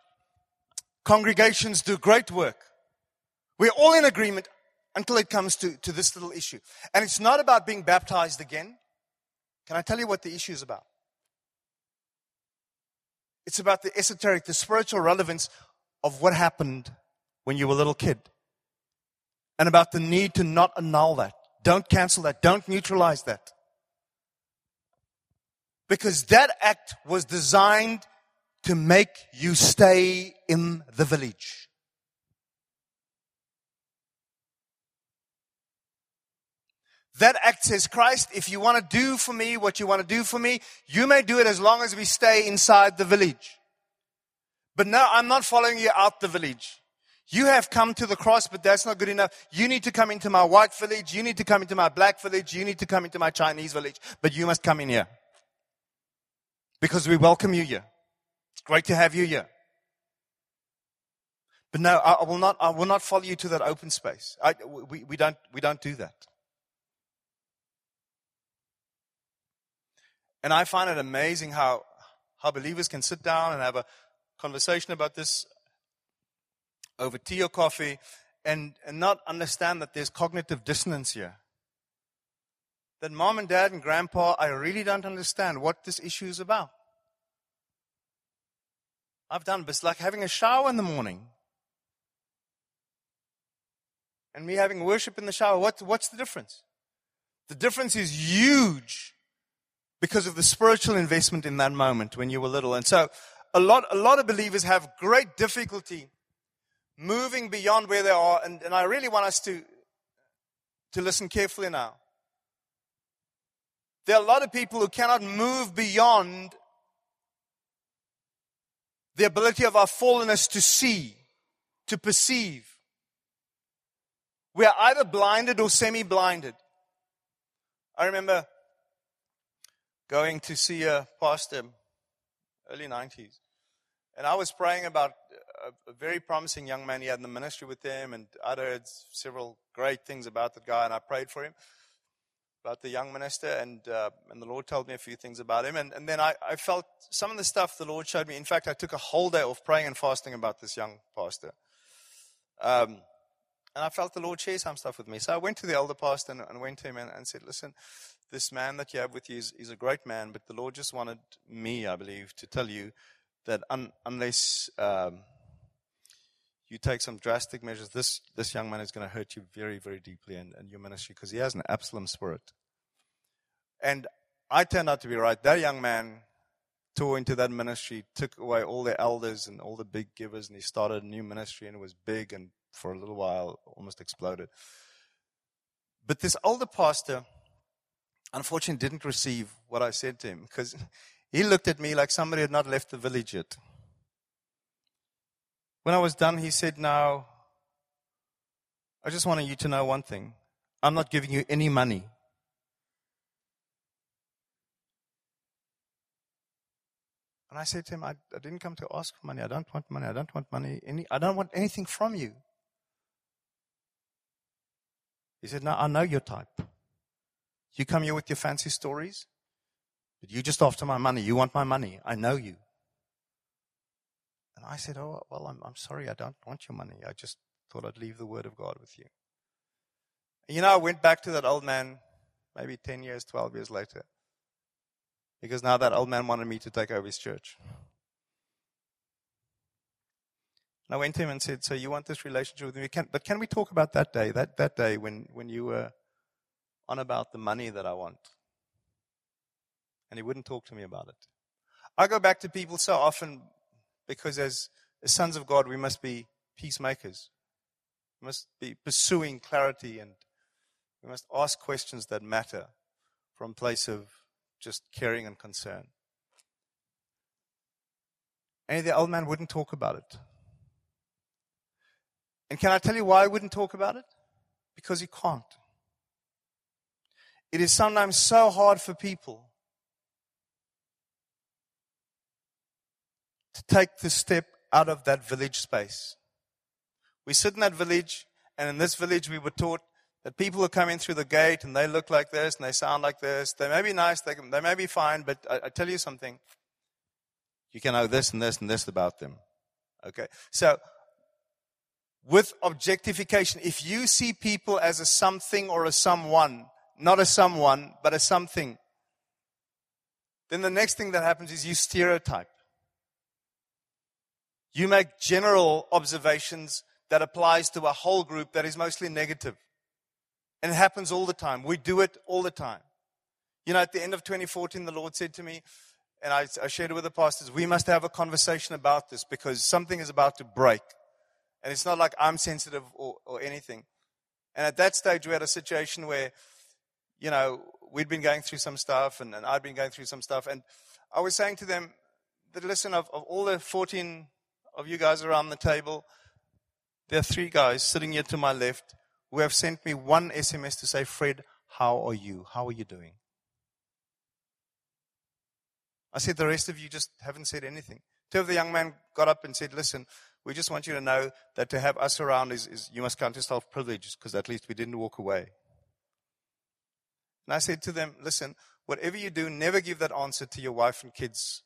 congregations do great work. We're all in agreement until it comes to, to this little issue. And it's not about being baptized again. Can I tell you what the issue is about? It's about the esoteric, the spiritual relevance of what happened when you were a little kid. And about the need to not annul that. Don't cancel that. Don't neutralize that. Because that act was designed to make you stay in the village. That act says, Christ, if you want to do for me what you want to do for me, you may do it as long as we stay inside the village. But no, I'm not following you out the village. You have come to the cross, but that's not good enough. You need to come into my white village. You need to come into my black village. You need to come into my Chinese village. But you must come in here. Because we welcome you here. It's great to have you here. But no, I will not, I will not follow you to that open space. I, we, we don't, we don't do that. And I find it amazing how, how believers can sit down and have a conversation about this over tea or coffee and, and not understand that there's cognitive dissonance here. That mom and dad and grandpa, I really don't understand what this issue is about. I've done, but it's like having a shower in the morning. And me having worship in the shower. What, what's the difference? The difference is huge because of the spiritual investment in that moment when you were little. And so a lot, a lot of believers have great difficulty moving beyond where they are. And, and I really want us to, to listen carefully now. There are a lot of people who cannot move beyond the ability of our fallenness to see, to perceive. We are either blinded or semi blinded. I remember going to see a pastor, in the early 90s. And I was praying about a, very promising young man he had in the ministry with them, and I'd heard several great things about that guy, and I prayed for him, about the young minister, and, uh, and the Lord told me a few things about him. And, and then I, I felt some of the stuff the Lord showed me. In fact, I took a whole day off praying and fasting about this young pastor. Um, and I felt the Lord share some stuff with me. So I went to the elder pastor and, and went to him and, and said, Listen, this man that you have with you is, is, a great man, but the Lord just wanted me, I believe, to tell you that un, unless um, you take some drastic measures, this, this young man is going to hurt you very, very deeply in, in your ministry because he has an Absalom spirit. And I turned out to be right. That young man tore into that ministry, took away all the elders and all the big givers, and he started a new ministry, and it was big and for a little while almost exploded. But this older pastor, unfortunately didn't receive what I said to him because he looked at me like somebody had not left the village yet. When I was done, he said, Now, I just wanted you to know one thing. I'm not giving you any money. And I said to him, I, I, didn't come to ask for money. I don't want money. I don't want money. Any, I don't want anything from you. He said, No, I know your type. You come here with your fancy stories, but you just after my money. You want my money. I know you. And I said, Oh, well, I'm, I'm sorry. I don't want your money. I just thought I'd leave the word of God with you. And you know, I went back to that old man maybe 10 years, 12 years later. Because now that old man wanted me to take over his church. And I went to him and said, So you want this relationship with me? Can, but can we talk about that day, that, that day when, when you were on about the money that I want. And he wouldn't talk to me about it. I go back to people so often because as, sons of God, we must be peacemakers. We must be pursuing clarity and we must ask questions that matter from a place of just caring and concern. And the old man wouldn't talk about it. And can I tell you why he wouldn't talk about it? Because he can't. It is sometimes so hard for people to take the step out of that village space. We sit in that village, and in this village, we were taught that people are coming through the gate and they look like this and they sound like this. They may be nice, they, they may be fine, but I, I tell you something. You can know this and this and this about them. Okay. So, with objectification, if you see people as a something or a someone, not a someone, but a something, then the next thing that happens is you stereotype. You make general observations that applies to a whole group that is mostly negative. And it happens all the time. We do it all the time. You know, at the end of 2014, the Lord said to me, and I, I shared it with the pastors, we must have a conversation about this because something is about to break. And it's not like I'm sensitive or, or anything. And at that stage, we had a situation where, you know, we'd been going through some stuff and, and I'd been going through some stuff. And I was saying to them that, listen, of, of all the 14 of you guys around the table, there are three guys sitting here to my left who have sent me one SMS to say, Fred, how are you? How are you doing? I said, the rest of you just haven't said anything. Two of the young men got up and said, listen, we just want you to know that to have us around is, is you must count yourself privileged because at least we didn't walk away. And I said to them, listen, whatever you do, never give that answer to your wife and kids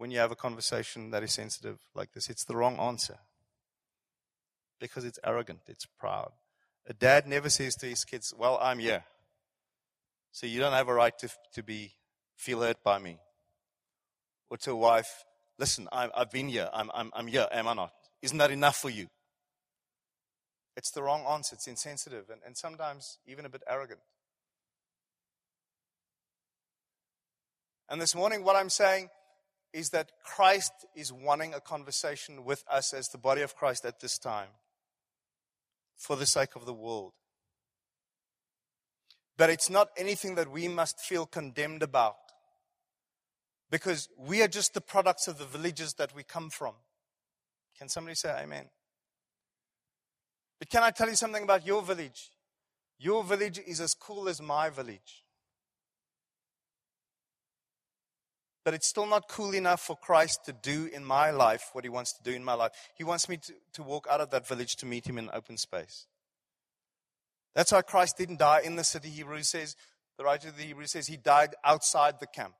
when you have a conversation that is sensitive like this. It's the wrong answer because it's arrogant, it's proud. A dad never says to his kids, Well, I'm here. So you don't have a right to, to be feel hurt by me. Or to a wife, listen, i have been here. I'm, I'm, I'm here, am I not? Isn't that enough for you? It's the wrong answer. It's insensitive and, and sometimes even a bit arrogant. And this morning, what I'm saying is that Christ is wanting a conversation with us as the body of Christ at this time for the sake of the world. But it's not anything that we must feel condemned about because we are just the products of the villages that we come from. Can somebody say amen? But can I tell you something about your village? Your village is as cool as my village. But it's still not cool enough for Christ to do in my life what he wants to do in my life. He wants me to, to walk out of that village to meet him in open space. That's why Christ didn't die in the city. Hebrews says, the writer of the Hebrews says he died outside the camp.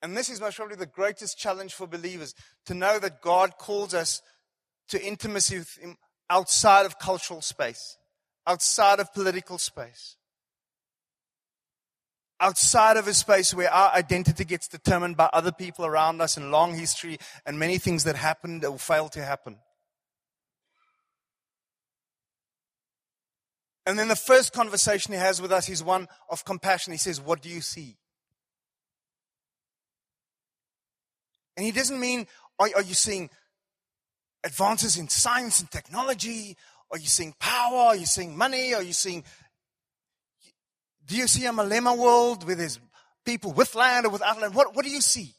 And this is most probably the greatest challenge for believers to know that God calls us to intimacy with Him outside of cultural space, outside of political space outside of a space where our identity gets determined by other people around us and long history and many things that happened or failed to happen. And then the first conversation he has with us is one of compassion. He says, What do you see? And he doesn't mean, Are, are you seeing advances in science and technology? Are you seeing power? Are you seeing money? Are you seeing do you see a Malema world with his people with land or without land? What, what do you see?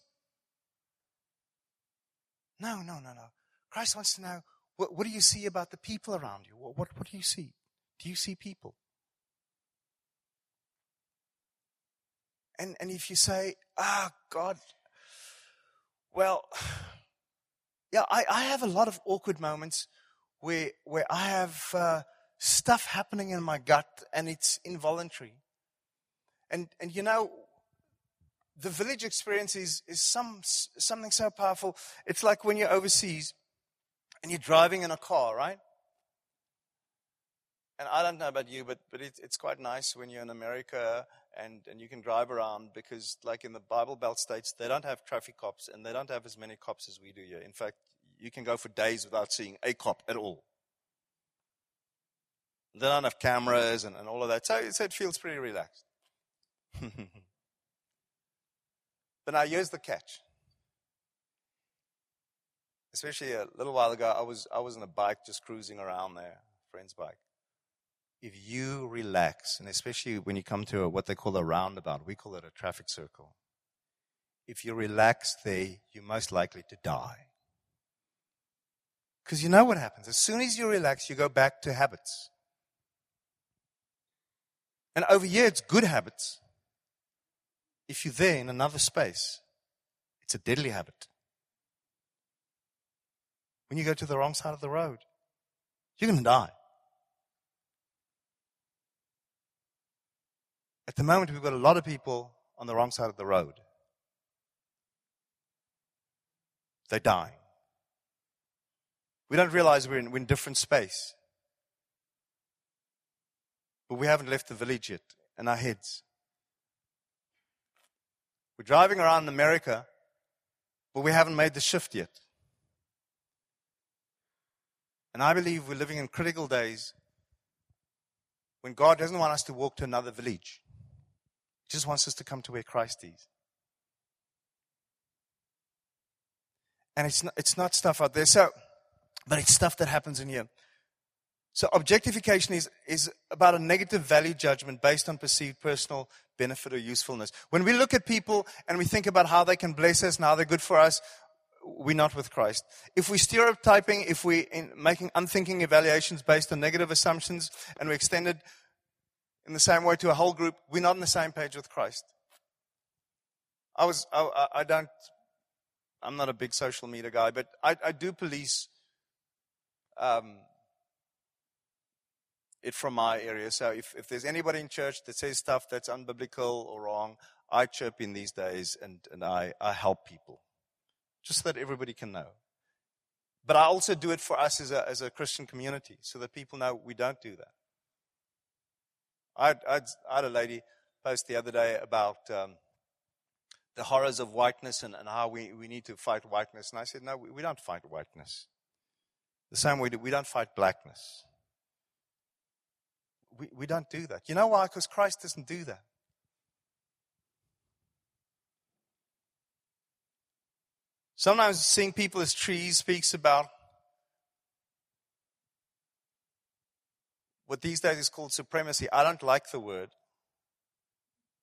No, no, no, no. Christ wants to know what, what do you see about the people around you? What, what, what do you see? Do you see people? And, and if you say, ah, oh, God, well, yeah, I, I have a lot of awkward moments where, where I have uh, stuff happening in my gut and it's involuntary. And, and you know, the village experience is, is some, something so powerful. It's like when you're overseas and you're driving in a car, right? And I don't know about you, but, but it, it's quite nice when you're in America and, and you can drive around because, like in the Bible Belt states, they don't have traffic cops and they don't have as many cops as we do here. In fact, you can go for days without seeing a cop at all. They don't have cameras and, and all of that. So, so it feels pretty relaxed. but now here's the catch. Especially a little while ago, I was I was on a bike just cruising around there, friend's bike. If you relax, and especially when you come to a, what they call a roundabout, we call it a traffic circle. If you relax there, you're most likely to die. Because you know what happens. As soon as you relax, you go back to habits. And over here, it's good habits if you're there in another space, It's a deadly habit. When you go to the wrong side of the road, you're going to die. At the moment, we've got a lot of people on the wrong side of the road. They're dying. We don't realize we're in, we're in different space. But we haven't left the village yet in our heads. We're driving around America, but we haven't made the shift yet. And I believe we're living in critical days when God doesn't want us to walk to another village. He just wants us to come to where Christ is. And it's not, it's not stuff out there. So, but it's stuff that happens in here. So objectification is, is about a negative value judgment based on perceived personal benefit or usefulness. When we look at people and we think about how they can bless us and how they're good for us, we're not with Christ. If we're stereotyping, if we're making unthinking evaluations based on negative assumptions and we extend it in the same way to a whole group, we're not on the same page with Christ. I was, I, I don't I'm not a big social media guy, but I, I do police um, it from my area. So if, if there's anybody in church that says stuff that's unbiblical or wrong, I chirp in these days and, and I, I help people just so that everybody can know. But I also do it for us as a, as a Christian community so that people know we don't do that. I, I, I had a lady post the other day about um, the horrors of whiteness and, and how we, we need to fight whiteness. And I said, no, we, we don't fight whiteness. The same way we don't fight blackness. We, we don't do that. You know why? Because Christ doesn't do that. Sometimes seeing people as trees speaks about what these days is called supremacy. I don't like the word,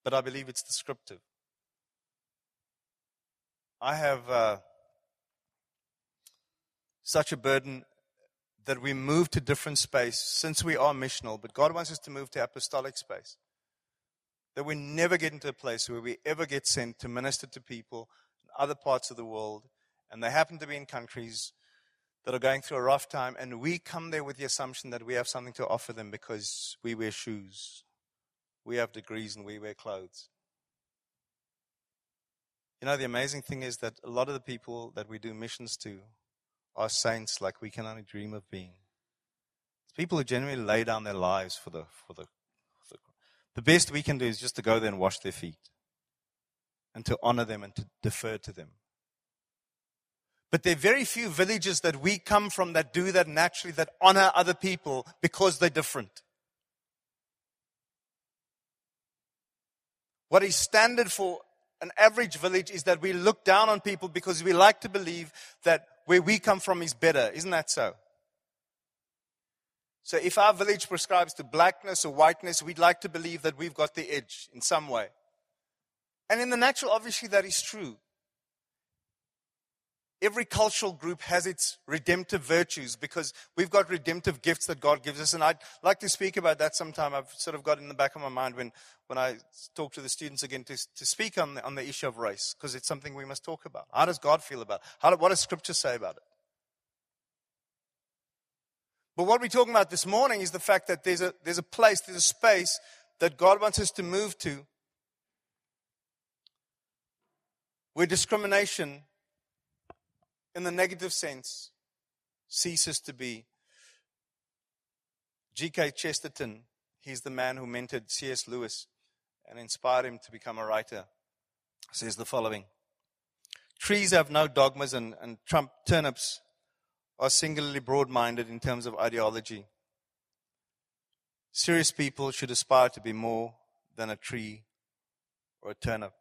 but I believe it's descriptive. I have uh, such a burden that we move to different space since we are missional, but God wants us to move to apostolic space. That we never get into a place where we ever get sent to minister to people in other parts of the world, and they happen to be in countries that are going through a rough time, and we come there with the assumption that we have something to offer them because we wear shoes, we have degrees, and we wear clothes. You know, the amazing thing is that a lot of the people that we do missions to are saints like we can only dream of being. It's people who genuinely lay down their lives for the, for the, for the, the best we can do is just to go there and wash their feet and to honor them and to defer to them. But there are very few villages that we come from that do that naturally, that honor other people because they're different. What is standard for an average village is that we look down on people because we like to believe that where we come from is better. Isn't that so? So if our village prescribes to blackness or whiteness, we'd like to believe that we've got the edge in some way. And in the natural, obviously, that is true. Every cultural group has its redemptive virtues because we've got redemptive gifts that God gives us. And I'd like to speak about that sometime. I've sort of got in the back of my mind when, when I talk to the students again to, to speak on the, on the issue of race because it's something we must talk about. How does God feel about it? How, what does Scripture say about it? But what we're talking about this morning is the fact that there's a, there's a place, there's a space that God wants us to move to where discrimination in the negative sense, ceases to be. G.K. Chesterton, he's the man who mentored C.S. Lewis and inspired him to become a writer, says the following Trees have no dogmas, and, and Trump turnips are singularly broad minded in terms of ideology. Serious people should aspire to be more than a tree or a turnip.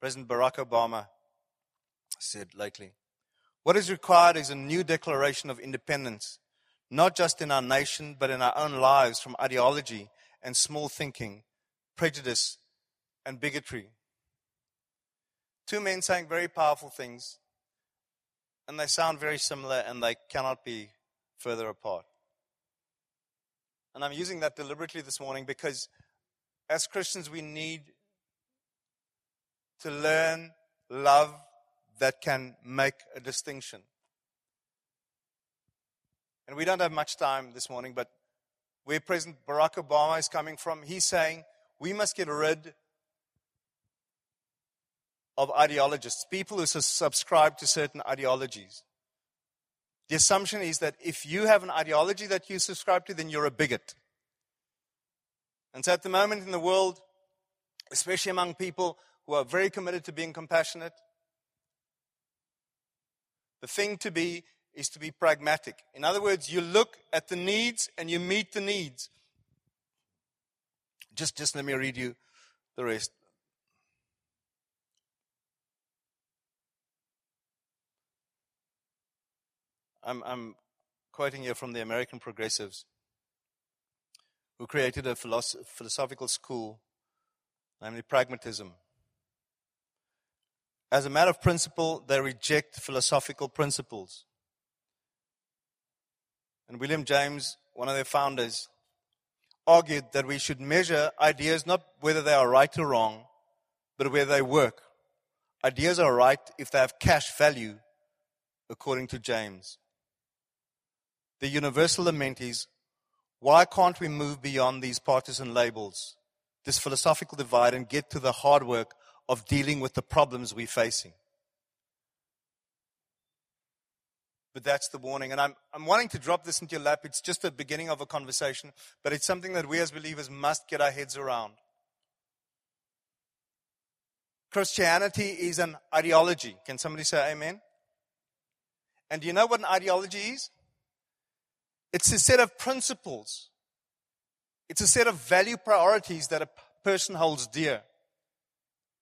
President Barack Obama said lately what is required is a new declaration of independence, not just in our nation, but in our own lives from ideology and small thinking, prejudice and bigotry. Two men saying very powerful things, and they sound very similar, and they cannot be further apart. And I'm using that deliberately this morning because as Christians, we need to learn, love, that can make a distinction. And we don't have much time this morning, but where President Barack Obama is coming from, he's saying we must get rid of ideologists, people who subscribe to certain ideologies. The assumption is that if you have an ideology that you subscribe to, then you're a bigot. And so at the moment in the world, especially among people who are very committed to being compassionate, the thing to be is to be pragmatic. In other words, you look at the needs and you meet the needs. Just, just let me read you the rest. I'm, I'm quoting here from the American progressives who created a philosoph- philosophical school, namely pragmatism. As a matter of principle, they reject philosophical principles. And William James, one of their founders, argued that we should measure ideas not whether they are right or wrong, but whether they work. Ideas are right if they have cash value, according to James. The universal lament is why can't we move beyond these partisan labels, this philosophical divide, and get to the hard work of dealing with the problems we're facing? But that's the warning. And I'm, I'm wanting to drop this into your lap. It's just the beginning of a conversation, but it's something that we as believers must get our heads around. Christianity is an ideology. Can somebody say amen? And do you know what an ideology is? It's a set of principles. It's a set of value priorities that a person holds dear.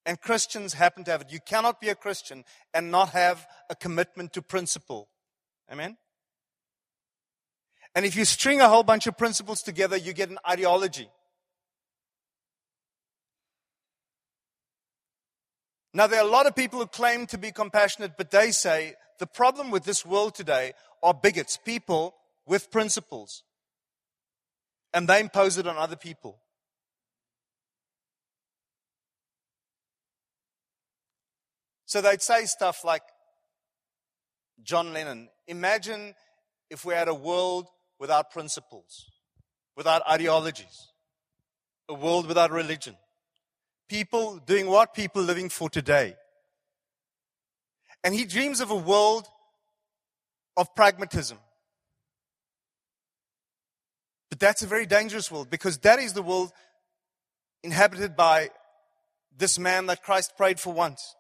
And Christians happen to have it. You cannot be a Christian and not have a commitment to principle. Amen? And if you string a whole bunch of principles together, you get an ideology. Now, there are a lot of people who claim to be compassionate, but they say the problem with this world today are bigots, people with principles. And they impose it on other people. So they'd say stuff like John Lennon Imagine if we had a world without principles, without ideologies, a world without religion. People doing what? People living for today. And he dreams of a world of pragmatism. But that's a very dangerous world because that is the world inhabited by this man that Christ prayed for once,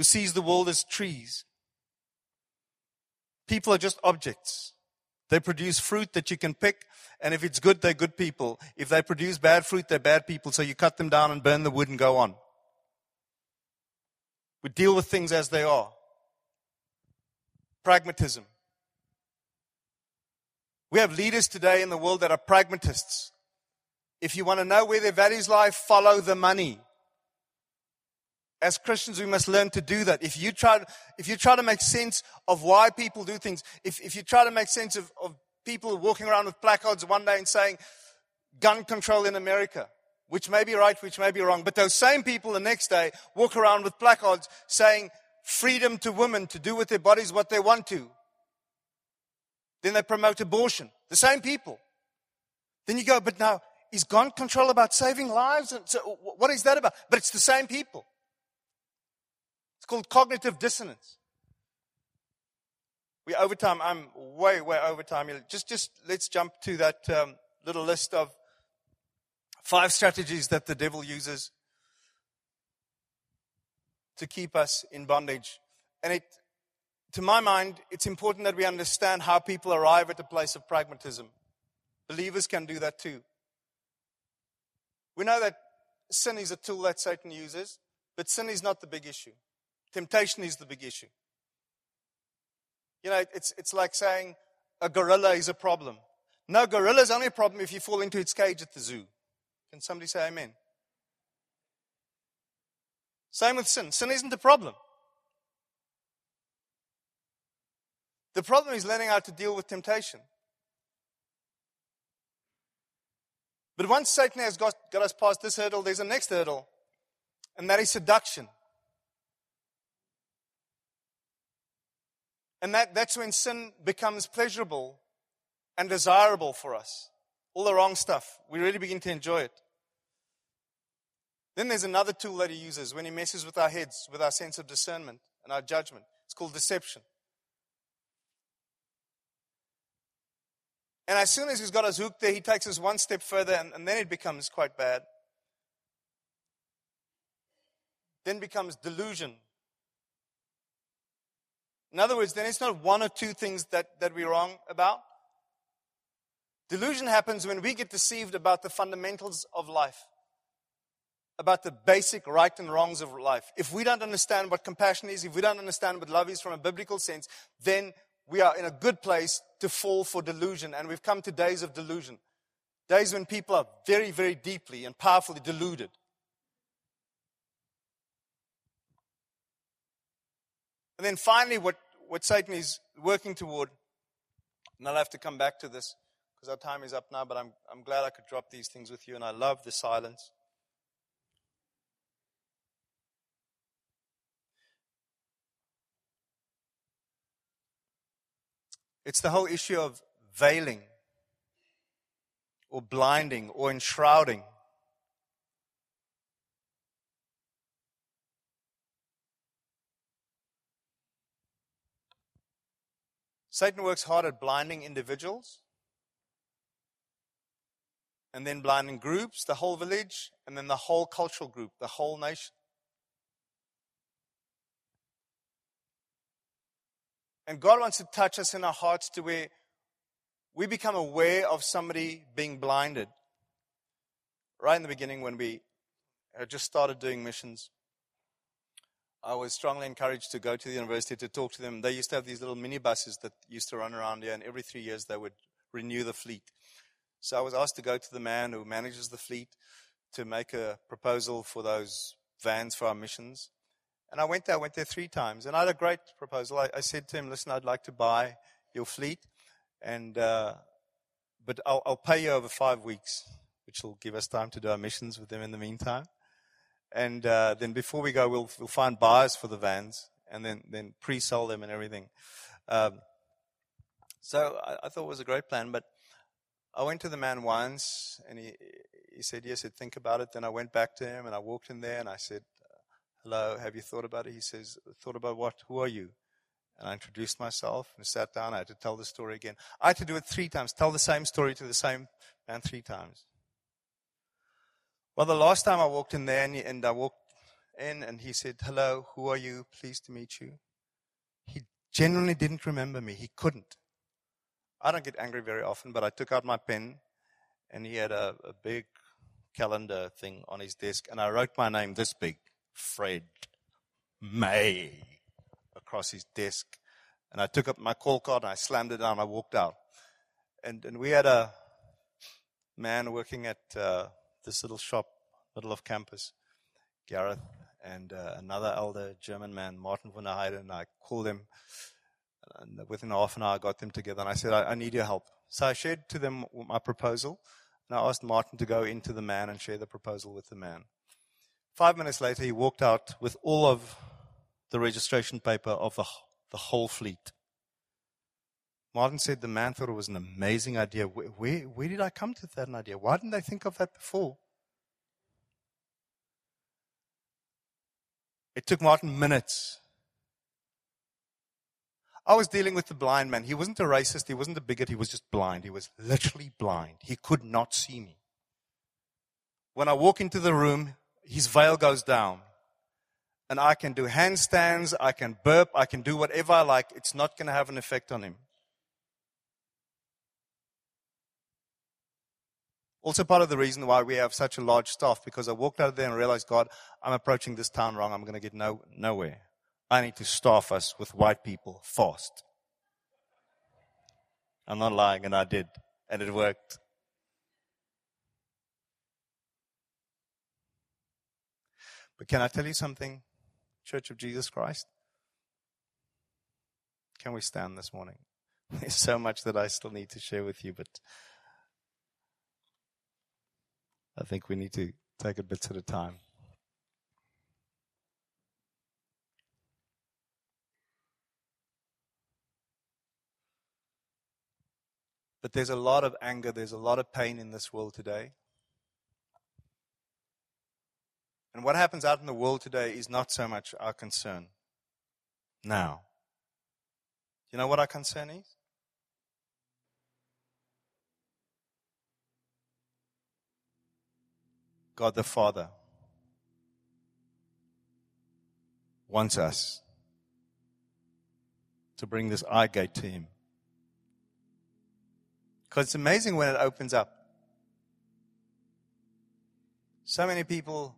who sees the world as trees. People are just objects. They produce fruit that you can pick, and if it's good, they're good people. If they produce bad fruit, they're bad people, so you cut them down and burn the wood and go on. We deal with things as they are. Pragmatism. We have leaders today in the world that are pragmatists. If you want to know where their values lie, follow the money. As Christians, we must learn to do that. If you try, if you try to make sense of why people do things, if, if you try to make sense of, of people walking around with placards one day and saying, gun control in America, which may be right, which may be wrong, but those same people the next day walk around with placards saying, freedom to women to do with their bodies what they want to. Then they promote abortion. The same people. Then you go, but now, is gun control about saving lives? And so what is that about? But it's the same people. Called cognitive dissonance. We over time. I'm way, way over time. Just, just let's jump to that um, little list of five strategies that the devil uses to keep us in bondage. And it, to my mind, it's important that we understand how people arrive at a place of pragmatism. Believers can do that too. We know that sin is a tool that Satan uses, but sin is not the big issue. Temptation is the big issue. You know, it's, it's like saying a gorilla is a problem. No, gorilla is only a problem if you fall into its cage at the zoo. Can somebody say amen? Same with sin. Sin isn't a problem. The problem is learning how to deal with temptation. But once Satan has got, got us past this hurdle, there's a next hurdle, and that is seduction. And that, that's when sin becomes pleasurable and desirable for us. All the wrong stuff. We really begin to enjoy it. Then there's another tool that he uses when he messes with our heads, with our sense of discernment and our judgment. It's called deception. And as soon as he's got us hooked there, he takes us one step further, and, and then it becomes quite bad. Then becomes delusion. In other words, then it's not one or two things that, that we're wrong about. Delusion happens when we get deceived about the fundamentals of life, about the basic right and wrongs of life. If we don't understand what compassion is, if we don't understand what love is from a biblical sense, then we are in a good place to fall for delusion. And we've come to days of delusion. Days when people are very, very deeply and powerfully deluded. And then finally, what, what Satan is working toward, and I'll have to come back to this because our time is up now, but I'm, I'm glad I could drop these things with you, and I love the silence. It's the whole issue of veiling or blinding or enshrouding. Satan works hard at blinding individuals and then blinding groups, the whole village, and then the whole cultural group, the whole nation. And God wants to touch us in our hearts to where we become aware of somebody being blinded. Right in the beginning, when we just started doing missions, I was strongly encouraged to go to the university to talk to them. They used to have these little minibuses that used to run around here, and every three years they would renew the fleet. So I was asked to go to the man who manages the fleet to make a proposal for those vans for our missions. And I went there, I went there three times, and I had a great proposal. I, I said to him, listen, I'd like to buy your fleet, and, uh, but I'll, I'll pay you over five weeks, which will give us time to do our missions with them in the meantime. And uh, then before we go, we'll, we'll find buyers for the vans and then, then pre-sell them and everything. Um, so I, I, thought it was a great plan, but I went to the man once and he, he said, yes, I'd think about it. Then I went back to him and I walked in there and I said, hello, have you thought about it? He says, thought about what? Who are you? And I introduced myself and sat down. I had to tell the story again. I had to do it three times, tell the same story to the same man three times. Well, the last time I walked in there and, and I walked in and he said, hello, who are you? Pleased to meet you. He genuinely didn't remember me. He couldn't. I don't get angry very often, but I took out my pen and he had a, a big calendar thing on his desk and I wrote my name this big. Fred May across his desk. And I took up my call card and I slammed it down. I walked out. And, and we had a man working at uh, this little shop, middle of campus, Gareth, and uh, another elder German man, Martin von der and I called him. And within half an hour, I got them together, and I said, I, I need your help. So I shared to them my proposal, and I asked Martin to go into the man and share the proposal with the man. Five minutes later, he walked out with all of the registration paper of the, the whole fleet. Martin said the man thought it was an amazing idea. Where, where, where did I come to that idea? Why didn't I think of that before? It took Martin minutes. I was dealing with the blind man. He wasn't a racist. He wasn't a bigot. He was just blind. He was literally blind. He could not see me. When I walk into the room, his veil goes down. And I can do handstands, I can burp, I can do whatever I like. It's not going to have an effect on him. Also, part of the reason why we have such a large staff, because I walked out of there and realized, God, I'm approaching this town wrong. I'm going to get no, nowhere. I need to staff us with white people fast. I'm not lying, and I did, and it worked. But can I tell you something, Church of Jesus Christ? Can we stand this morning? There's so much that I still need to share with you, but I think we need to take it bits at a time. But there's a lot of anger, there's a lot of pain in this world today. And what happens out in the world today is not so much our concern now. You know what our concern is? God the Father wants us to bring this eye gate to Him. Because it's amazing when it opens up. So many people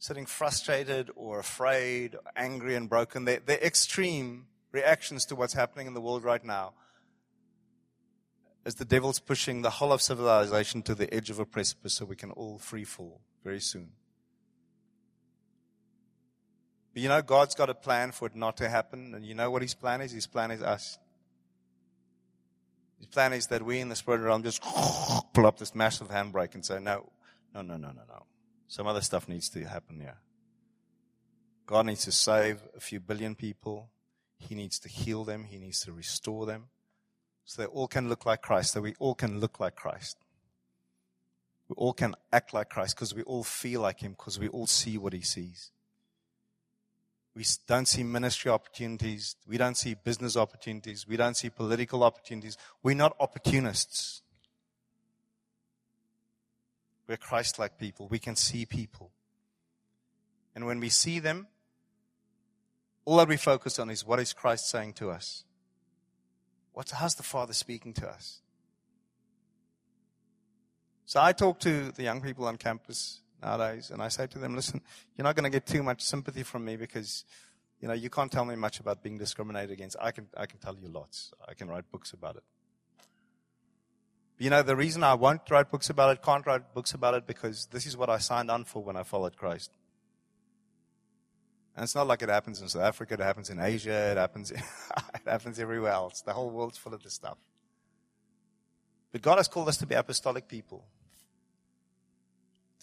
sitting frustrated or afraid, or angry and broken. They're, they're extreme reactions to what's happening in the world right now. As the devil's pushing the whole of civilization to the edge of a precipice so we can all free fall very soon. But you know, God's got a plan for it not to happen. And you know what His plan is? His plan is us. His plan is that we in the spirit realm just pull up this massive handbrake and say, no, no, no, no, no, no. Some other stuff needs to happen here. God needs to save a few billion people. He needs to heal them. He needs to restore them so they all can look like Christ, so we all can look like Christ. We all can act like Christ because we all feel like Him because we all see what He sees. We don't see ministry opportunities. We don't see business opportunities. We don't see political opportunities. We're not opportunists. We're Christ like people. We can see people. And when we see them, all that we focus on is what is Christ saying to us? What's, how's the Father speaking to us? So I talk to the young people on campus nowadays and I say to them, listen, you're not going to get too much sympathy from me because, you know, you can't tell me much about being discriminated against. I can, I can tell you lots. I can write books about it. You know, the reason I won't write books about it, can't write books about it, because this is what I signed on for when I followed Christ. And it's not like it happens in South Africa, it happens in Asia, it happens, it happens everywhere else. The whole world's full of this stuff. But God has called us to be apostolic people.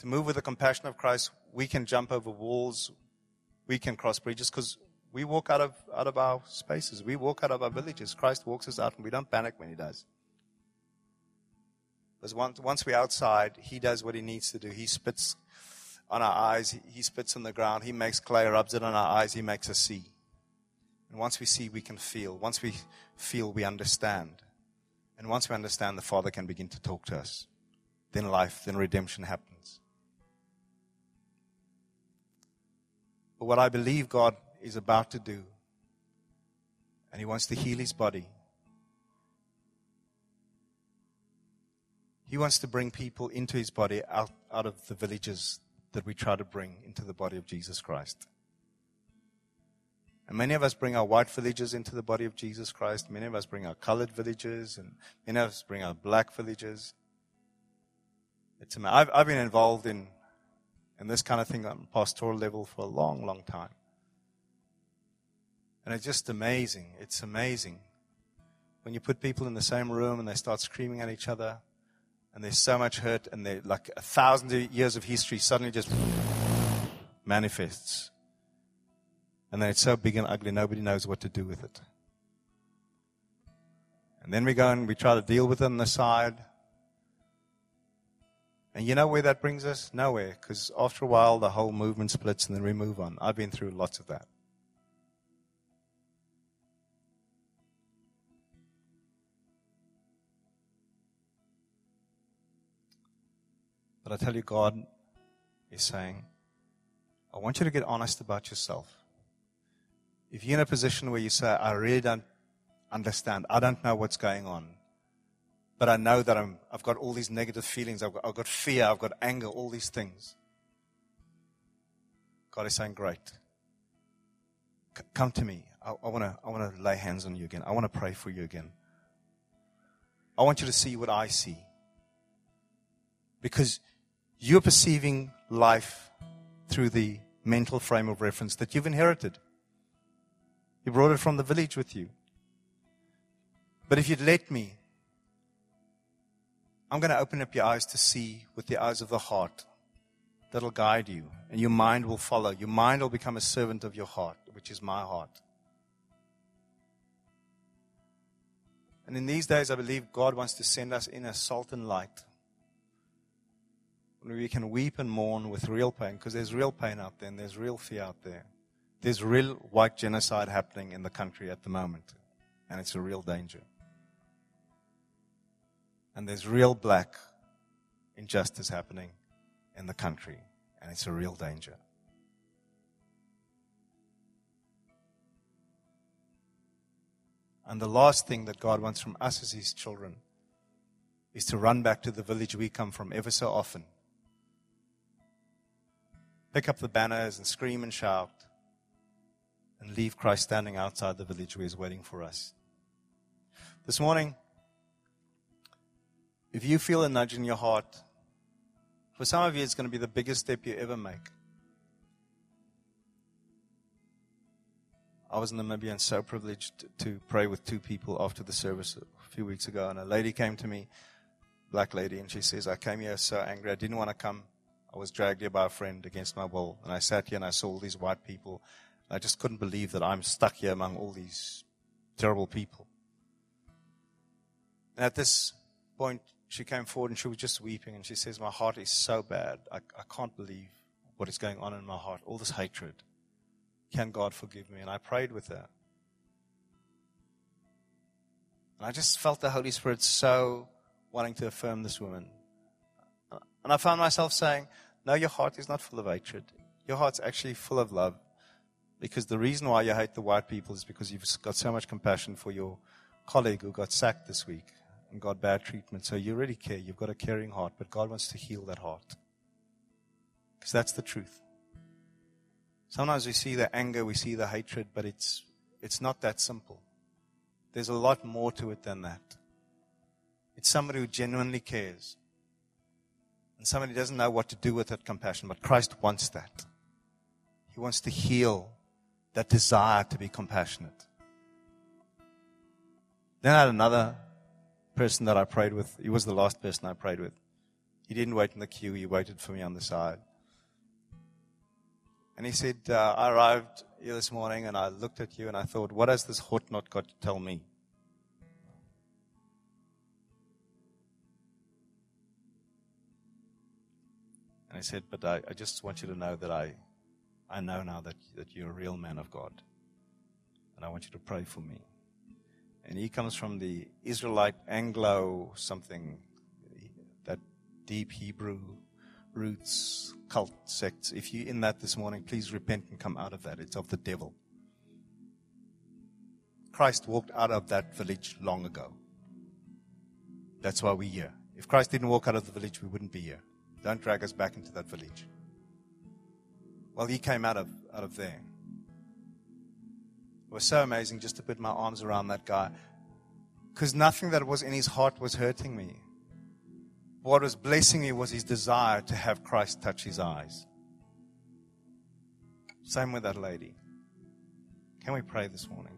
To move with the compassion of Christ, we can jump over walls, we can cross bridges, because we walk out of, out of our spaces. We walk out of our villages. Christ walks us out, and we don't panic when He does. Because once, once we're outside, He does what He needs to do. He spits on our eyes, He, he spits on the ground, He makes clay, rubs it on our eyes, He makes us see. And once we see, we can feel. Once we feel, we understand. And once we understand, the Father can begin to talk to us. Then life, then redemption happens. But what I believe God is about to do, and He wants to heal His body, He wants to bring people into his body out, out of the villages that we try to bring into the body of Jesus Christ. And many of us bring our white villages into the body of Jesus Christ. Many of us bring our colored villages, and many of us bring our black villages. It's, I've, I've been involved in, in this kind of thing on pastoral level for a long, long time. And it's just amazing. It's amazing. When you put people in the same room and they start screaming at each other, and there's so much hurt, and they like a thousand years of history suddenly just manifests. And then it's so big and ugly, nobody knows what to do with it. And then we go and we try to deal with it on the side. And you know where that brings us? Nowhere. Because after a while, the whole movement splits and then we move on. I've been through lots of that. But I tell you, God is saying, I want you to get honest about yourself. If you're in a position where you say, I really don't understand, I don't know what's going on, but I know that I'm, I've got all these negative feelings, I've got, I've got fear, I've got anger, all these things. God is saying, Great. C- come to me. I, I want to I wanna lay hands on you again. I want to pray for you again. I want you to see what I see. Because you're perceiving life through the mental frame of reference that you've inherited. You brought it from the village with you. But if you'd let me, I'm going to open up your eyes to see with the eyes of the heart that'll guide you, and your mind will follow. Your mind will become a servant of your heart, which is my heart. And in these days, I believe God wants to send us in a salt and light. Where we can weep and mourn with real pain, because there's real pain out there and there's real fear out there. There's real white genocide happening in the country at the moment, and it's a real danger. And there's real black injustice happening in the country, and it's a real danger. And the last thing that God wants from us as His children is to run back to the village we come from ever so often. Pick up the banners and scream and shout and leave Christ standing outside the village where He's waiting for us. This morning, if you feel a nudge in your heart, for some of you, it's going to be the biggest step you ever make. I was in Namibia and so privileged to pray with two people after the service a few weeks ago. And a lady came to me, black lady, and she says, I came here so angry. I didn't want to come. I was dragged here by a friend against my will. And I sat here and I saw all these white people. I just couldn't believe that I'm stuck here among all these terrible people. And at this point, she came forward and she was just weeping and she says, My heart is so bad. I, I can't believe what is going on in my heart. All this hatred. Can God forgive me? And I prayed with her. And I just felt the Holy Spirit so wanting to affirm this woman. And I found myself saying, No, your heart is not full of hatred. Your heart's actually full of love. Because the reason why you hate the white people is because you've got so much compassion for your colleague who got sacked this week and got bad treatment. So you really care. You've got a caring heart, but God wants to heal that heart. Because that's the truth. Sometimes we see the anger, we see the hatred, but it's, it's not that simple. There's a lot more to it than that. It's somebody who genuinely cares. And somebody doesn't know what to do with that compassion, but Christ wants that. He wants to heal that desire to be compassionate. Then I had another person that I prayed with. He was the last person I prayed with. He didn't wait in the queue, he waited for me on the side. And he said, uh, I arrived here this morning and I looked at you and I thought, what has this hot not got to tell me? And I said, but I, I just want you to know that I, I know now that, that you're a real man of God. And I want you to pray for me. And he comes from the Israelite Anglo something, that deep Hebrew roots, cult sects. If you're in that this morning, please repent and come out of that. It's of the devil. Christ walked out of that village long ago. That's why we're here. If Christ didn't walk out of the village, we wouldn't be here. Don't drag us back into that village. Well, he came out of, out of there. It was so amazing just to put my arms around that guy because nothing that was in his heart was hurting me. What was blessing me was his desire to have Christ touch his eyes. Same with that lady. Can we pray this morning?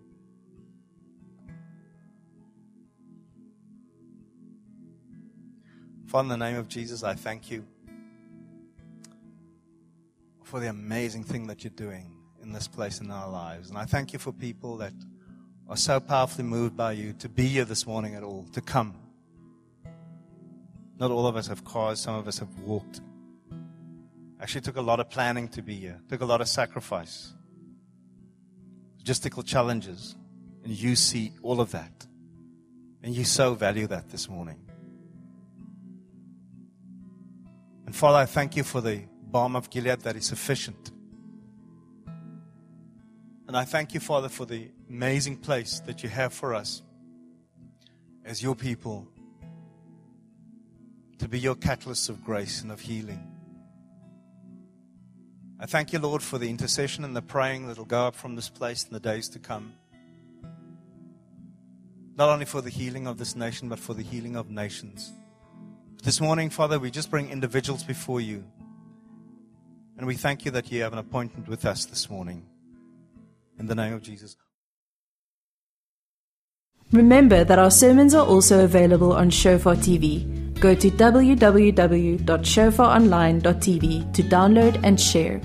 Father, in the name of Jesus, I thank you for the amazing thing that you're doing in this place in our lives. And I thank you for people that are so powerfully moved by you to be here this morning at all, to come. Not all of us have cars, some of us have walked. Actually, took a lot of planning to be here, took a lot of sacrifice, logistical challenges, and you see all of that. And you so value that this morning. And Father, I thank you for the balm of Gilead that is sufficient. And I thank you, Father, for the amazing place that you have for us as your people to be your catalysts of grace and of healing. I thank you, Lord, for the intercession and the praying that will go up from this place in the days to come. Not only for the healing of this nation, but for the healing of nations. This morning, Father, we just bring individuals before you. And we thank you that you have an appointment with us this morning. In the name of Jesus. Remember that our sermons are also available on Shofar TV. Go to www.shofaronline.tv to download and share.